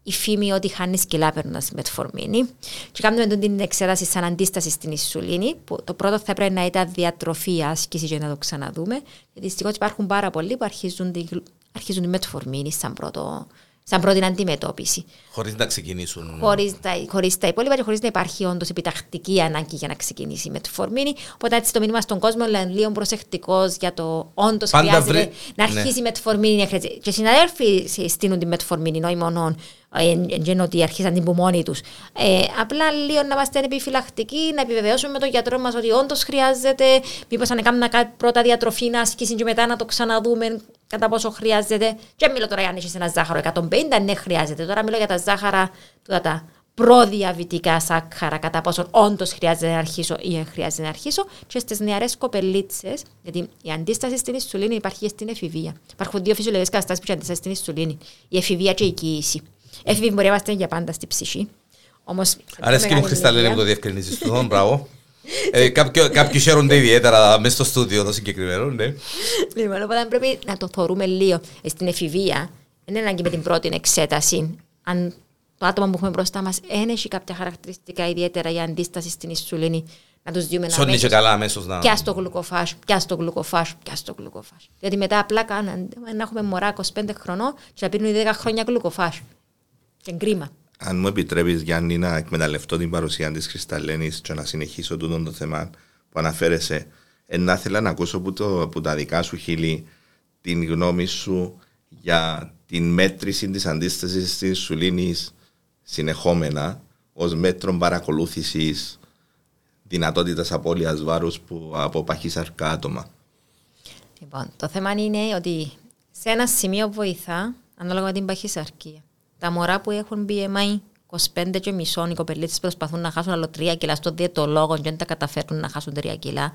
η φήμη ότι χάνεις κιλά παίρνοντα μετφορμίνη. Και κάνουμε τον την εξέταση σαν αντίσταση στην ισουλίνη. Που το πρώτο θα πρέπει να ήταν διατροφή, άσκηση και να το ξαναδούμε. Γιατί δυστυχώς υπάρχουν πάρα πολλοί που αρχίζουν τη, γλου- αρχίζουν τη μετφορμίνη σαν, πρώτο, σαν πρώτη αντιμετώπιση. Χωρίς να ξεκινήσουν. Χωρίς τα, χωρίς τα υπόλοιπα και χωρίς να υπάρχει όντως επιτακτική ανάγκη για να ξεκινήσει η μετφορμίνη. Οπότε έτσι το μήνυμα στον κόσμο είναι λίγο προσεκτικός για το όντως Πάντα χρειάζεται βρε- να ναι. αρχίσει η μετφορμίνη. να χρειάζεται. Και οι συναδέλφοι σε- στείλουν τη μετφορμίνη, όχι μόνο εν ότι αρχίσαν την που μόνοι τους. Ε, απλά λίγο να είμαστε επιφυλακτικοί, να επιβεβαιώσουμε με τον γιατρό μας ότι όντως χρειάζεται. Μήπως αν έκανα κάτι πρώτα διατροφή να άσκηση και μετά να το ξαναδούμε κατά πόσο χρειάζεται. Και μιλώ τώρα για αν έχεις ένα ζάχαρο 150, ναι, χρειάζεται. Τώρα μιλώ για τα ζάχαρα, τούτα τα προδιαβητικά σάκχαρα, κατά πόσο όντως χρειάζεται να αρχίσω ή δεν χρειάζεται να αρχίσω. Και στις νεαρές κοπελίτσες, γιατί η αντίσταση στην ισουλίνη υπάρχει και στην εφηβεία. Υπάρχουν δύο φυσιολογικές καταστάσεις που έχει αντίσταση στην ισουλίνη. Η εφηβεία και η κοίηση. Έφηβοι μπορεί να είμαστε για πάντα στη ψυχή. Όμως, Αρέσκει μου μεγάλη Χριστάλλη ηλικία- που το διευκρινίζεις του. Μπράβο. Ε, κάποιο- Κάποιοι χαίρονται ιδιαίτερα μέσα στο στούντιο το συγκεκριμένο, ναι. Λοιπόν, οπότε πρέπει να το θεωρούμε λίγο. Ε, Στην εφηβεία, δεν είναι ανάγκη με την πρώτη εξέταση. Αν το άτομο που έχουμε μπροστά μας δεν έχει κάποια χαρακτηριστικά ιδιαίτερα για αντίσταση στην ισουλίνη, να τους δούμε να Σώνει και αμέσως καλά αμέσως να... Πιάς στο γλουκοφάς, πιάς στο γλουκοφάς, πιάς στο γλουκοφάς. Γιατί μετά απλά κάνουν να έχουμε μωρά 25 χρονών και να πίνουν 10 χρόνια γλουκοφάς. Και κρίμα. Αν μου επιτρέπεις Γιάννη να εκμεταλλευτώ την παρουσία της Κρυσταλλένης και να συνεχίσω τούτο το θέμα που αναφέρεσαι ε, να ήθελα να ακούσω που, το, που τα δικά σου χείλη την γνώμη σου για την μέτρηση της αντίστασης της σουλήνης συνεχόμενα ως μέτρο παρακολούθησης δυνατότητας απώλειας βάρους που από παχύσαρκα άτομα. Λοιπόν, το θέμα είναι ότι σε ένα σημείο βοηθά ανάλογα με την παχυσαρκία. Τα μωρά που έχουν BMI 25 και μισό, οι κοπελίτσες προσπαθούν να χάσουν άλλο 3 κιλά στο διαιτολόγο και δεν τα καταφέρνουν να χάσουν 3 κιλά.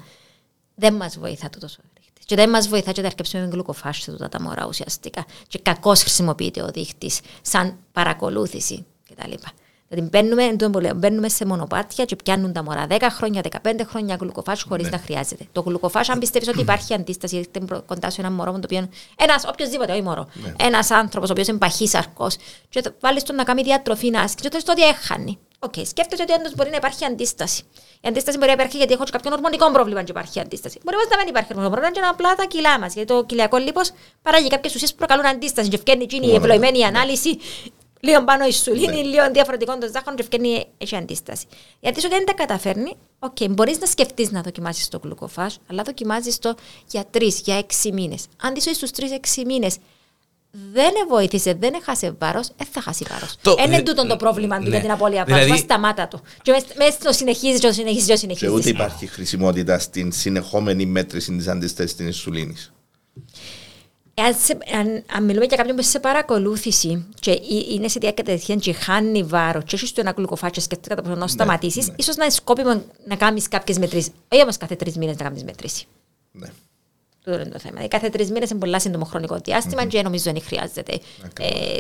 Δεν μας βοηθά το τόσο δείχτη. Και δεν μας βοηθά και τα αρκεψούμε με γλουκοφάση σε τούτα τα μωρά ουσιαστικά. Και κακώς χρησιμοποιείται ο δείχτη σαν παρακολούθηση κτλ. Δηλαδή μπαίνουμε, εν τω που λέω, μπαίνουμε σε μονοπάτια και πιάνουν τα μωρά 10 χρόνια, 15 χρόνια γλουκοφάς χωρίς να χρειάζεται. Το γλουκοφάς, αν πιστεύεις ότι υπάρχει αντίσταση, έρχεται προ- κοντά σου ένα μωρό με το οποίο. Ένας, οποιοδήποτε, όχι μωρό. Ένας άνθρωπος ο οποίος είναι παχύσαρκος, και το- βάλεις τον να κάνει διατροφή να άσκηση, και το ότι έχανε. Οκ, σκέφτεσαι ότι όντως μπορεί να υπάρχει αντίσταση. Η αντίσταση μπορεί να υπάρχει γιατί έχω και κάποιο ορμονικό πρόβλημα και υπάρχει αντίσταση. Μπορεί όμως να μην υπάρχει ορμονικό πρόβλημα και να είναι απλά τα κιλά μας. Γιατί το κοιλιακό λίπος παράγει κάποιες ουσίες που προκαλούν αντίσταση. Και εφκαίρνει εκείνη η ευλογημένη ανάλυση, λίγο πάνω η ινσουλίνη, λίγο διαφορετικό το ζάχαρο, και εφκαίρνει έχει αντίσταση. Γιατί σου δεν τα καταφέρνει, οκ, μπορείς να σκεφτείς να δοκιμάσεις το Glucophage, αλλά δοκιμάζεις το για τρεις, για έξι μήνες. Αν τη στου τρει-έξι μήνες δεν βοήθησε, δεν έχασε βάρος, δεν θα χάσει βάρος. Το- Είναι ε, τούτο το πρόβλημα του ναι. για την απώλεια Δηλαδή- βάρου. Σταμάτα το. Και μέσα το συνεχίζεις, και το συνεχίζεις, και το Και συνεχίζεις. ούτε υπάρχει χρησιμότητα στην συνεχόμενη μέτρηση της αντίστασης στην ισουλίνης. Αν, σε, αν, αν, μιλούμε για κάποιον που σε παρακολούθηση και είναι σε διάκατευθείαν και χάνει βάρος και έχεις το ένα γλυκοφάτσο και σκέφτεται κατά πόσο να σταματήσεις, ναι, ίσως να είναι σκόπιμο να κάνεις κάποιες μετρήσεις. Όχι όμως κάθε τρεις μήνες να κάνεις μετρήσει. Ναι. Το είναι το θέμα. Κάθε τρεις μήνες είναι πολύ σύντομο χρονικό διάστημα mm-hmm. και νομίζω δεν χρειάζεται ε,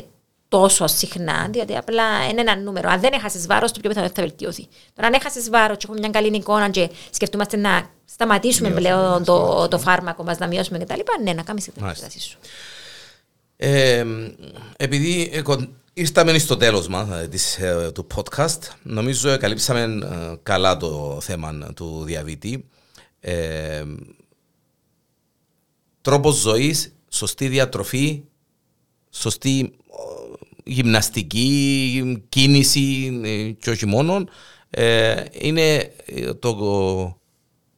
τόσο συχνά, διότι απλά είναι ένα νούμερο. Αν δεν έχασες βάρος, το πιο πιθανό θα βελτιωθεί. Τώρα, αν έχασες βάρος και έχουμε μια καλή εικόνα και σκεφτούμαστε να σταματήσουμε πλέον το, το φάρμακο μας, να μειώσουμε κτλ. Ναι, να κάνεις την εξετάσει σου. Ε, επειδή ήρθαμε στο τέλος μας ε, ε, του podcast, νομίζω καλύψαμε ε, καλά το θέμα του διαβήτη. Ε, τρόπος ζωής, σωστή διατροφή, σωστή γυμναστική, κίνηση και όχι μόνο, είναι το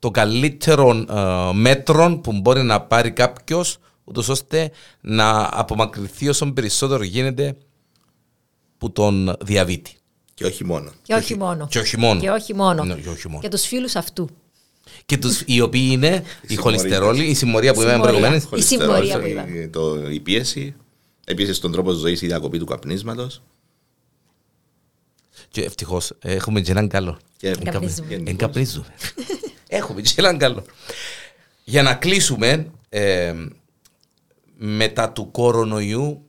το καλύτερο ε, μέτρο που μπορεί να πάρει κάποιος, ούτως ώστε να απομακρυνθεί όσο περισσότερο γίνεται που τον διαβήτη. Και όχι μόνο. Και όχι μόνο. Και όχι μόνο. Και όχι μόνο. Ναι, και, και τους φίλους αυτού. Και τους, οι οποίοι είναι η χολυστερόλη, η συμμορία που είπαμε προηγουμένως. Η συμμορία που είπαμε. Η πίεση, επίσης τον τρόπο ζωής, η διακοπή του καπνίσματος. Και ευτυχώς έχουμε και έναν καλό. Εγκαπνίζουμε. Έχουμε και έναν καλό. Για να κλείσουμε, ε, μετά του κορονοϊού,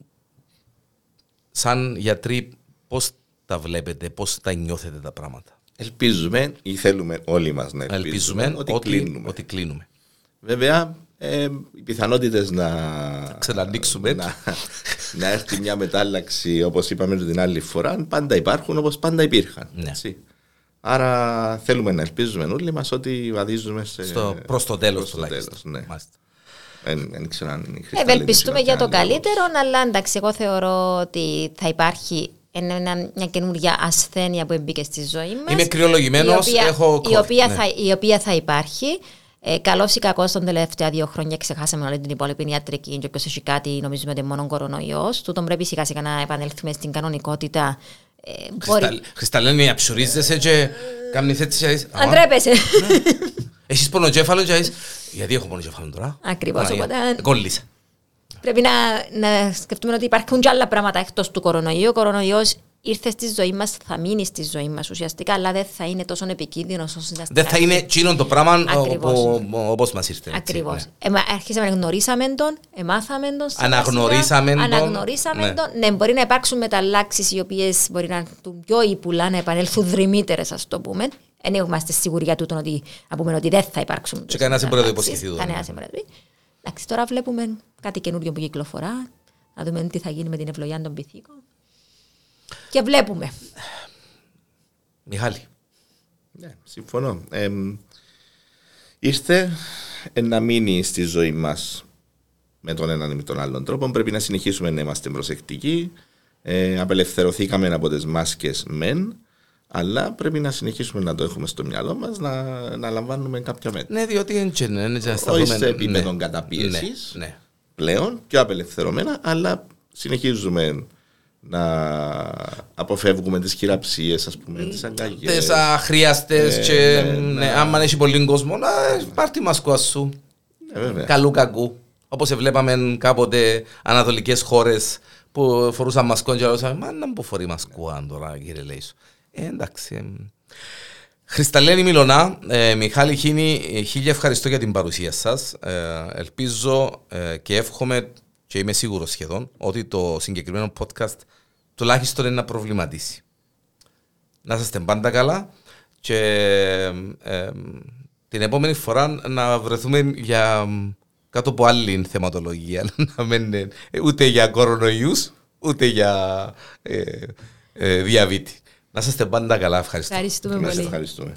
σαν γιατροί, πώς τα βλέπετε, πώς τα νιώθετε τα πράγματα; Ελπίζουμε ή θέλουμε όλοι μας να ελπίζουμε, ελπίζουμε ότι, κλείνουμε. ότι κλείνουμε. Βέβαια, ε, οι πιθανότητες να, Ξανανοίξουμε. να, να έρθει μια μετάλλαξη όπως είπαμε την άλλη φορά πάντα υπάρχουν όπως πάντα υπήρχαν. Ναι. Άρα θέλουμε να ελπίζουμε όλοι μας ότι βαδίζουμε σε... προς το τέλος τουλάχιστον. Ναι. Δεν ξέρω αν είναι Ευελπιστούμε για το καλύτερο, αλλά εντάξει, εγώ θεωρώ ότι θα υπάρχει μια καινούργια ασθένεια που μπήκε στη ζωή μας. Είμαι κρυολογημένος, έχω η οποία, ναι. θα, η οποία θα υπάρχει. Ε, Καλό ή κακό, τον τελευταία δύο χρόνια ξεχάσαμε όλη την υπόλοιπη ιατρική. Και όποιος έχει κάτι, νομίζουμε ότι μόνο κορονοϊός. Τούτον πρέπει σιγά σιγά να επανέλθουμε στην κανονικότητα ε, Χρισταλένη, αψουρίζεσαι και κάνεις έτσι Αν τρέπεσαι. Ναι. Έχεις πονοκέφαλο και γιατί έχω πονοκέφαλο τώρα; Ακριβώς, οπότε... Κόλλησα. Πρέπει να, να σκεφτούμε ότι υπάρχουν και άλλα πράγματα εκτός του κορονοϊού. Ο κορονοϊός ήρθες στη ζωή μας, θα μείνεις στη ζωή μας ουσιαστικά, αλλά δεν θα είναι τόσο επικίνδυνο όσο ήταν Δεν θα είναι τσίνο το πράγμα όπως μας ήρθε. Ακριβώς. Ναι. Αρχίσαμε να γνωρίσαμε τον, εμάθαμε τον. Αναγνωρίσαμε τον. Αναγνωρίσαμε ναι. τον. Ναι, μπορεί να υπάρξουν μεταλλάξεις οι οποίες μπορεί να είναι πιο ύπουλα, να επανέλθουν δρυμύτερες, ας το πούμε. Δεν είμαστε σίγουροι για τούτο ότι, ότι δεν θα υπάρξουν. Και κανένα δεν μπορεί να το υποσχεθεί. Κανένα δεν μπορεί να το Εντάξει, τώρα βλέπουμε κάτι καινούριο που κυκλοφορά. Να δούμε τι θα γίνει με την ευλογία των πυθίκων. Και βλέπουμε. Μιχάλη. Ναι, συμφωνώ. Ε, ήρθε να μείνει στη ζωή μας με τον έναν ή με τον άλλον τρόπο. Πρέπει να συνεχίσουμε να είμαστε προσεκτικοί. Ε, απελευθερωθήκαμε από τις μάσκες μεν, αλλά πρέπει να συνεχίσουμε να το έχουμε στο μυαλό μας, να, να λαμβάνουμε κάποια μέτρα. Ναι, διότι είναι Όχι σε επίπεδο ναι. καταπίεσης ναι, ναι. πλέον, πιο απελευθερωμένα, αλλά συνεχίζουμε να αποφεύγουμε τις χειραψίες, ας πούμε, τις αγκαγιές. Τις αχρίαστες ε, και ναι, ναι, ναι, άμα έχει πολύ κόσμο, να πάρ' τη μασκουά σου. Ναι, Καλού κακού. Όπως βλέπαμε κάποτε ανατολικές χώρες που φορούσαν μασκόν και λέγαμε, μα να μου φορεί μασκουά τώρα κύριε Λέησο. Ε, εντάξει. Χρισταλένη Μιλωνά, ε, Μιχάλη Χίνη, χίλια ευχαριστώ για την παρουσία σας. Ε, ελπίζω ε, και εύχομαι και είμαι σίγουρος σχεδόν ότι το συγκεκριμένο podcast τουλάχιστον είναι να προβληματίσει. Να είστε πάντα καλά και ε, την επόμενη φορά να βρεθούμε για κάτω από άλλη θεματολογία. Να μην ούτε για κορονοϊούς, ούτε για ε, ε, διαβήτη. Να είστε πάντα καλά. Ευχαριστώ. Ευχαριστούμε πολύ. Ευχαριστούμε.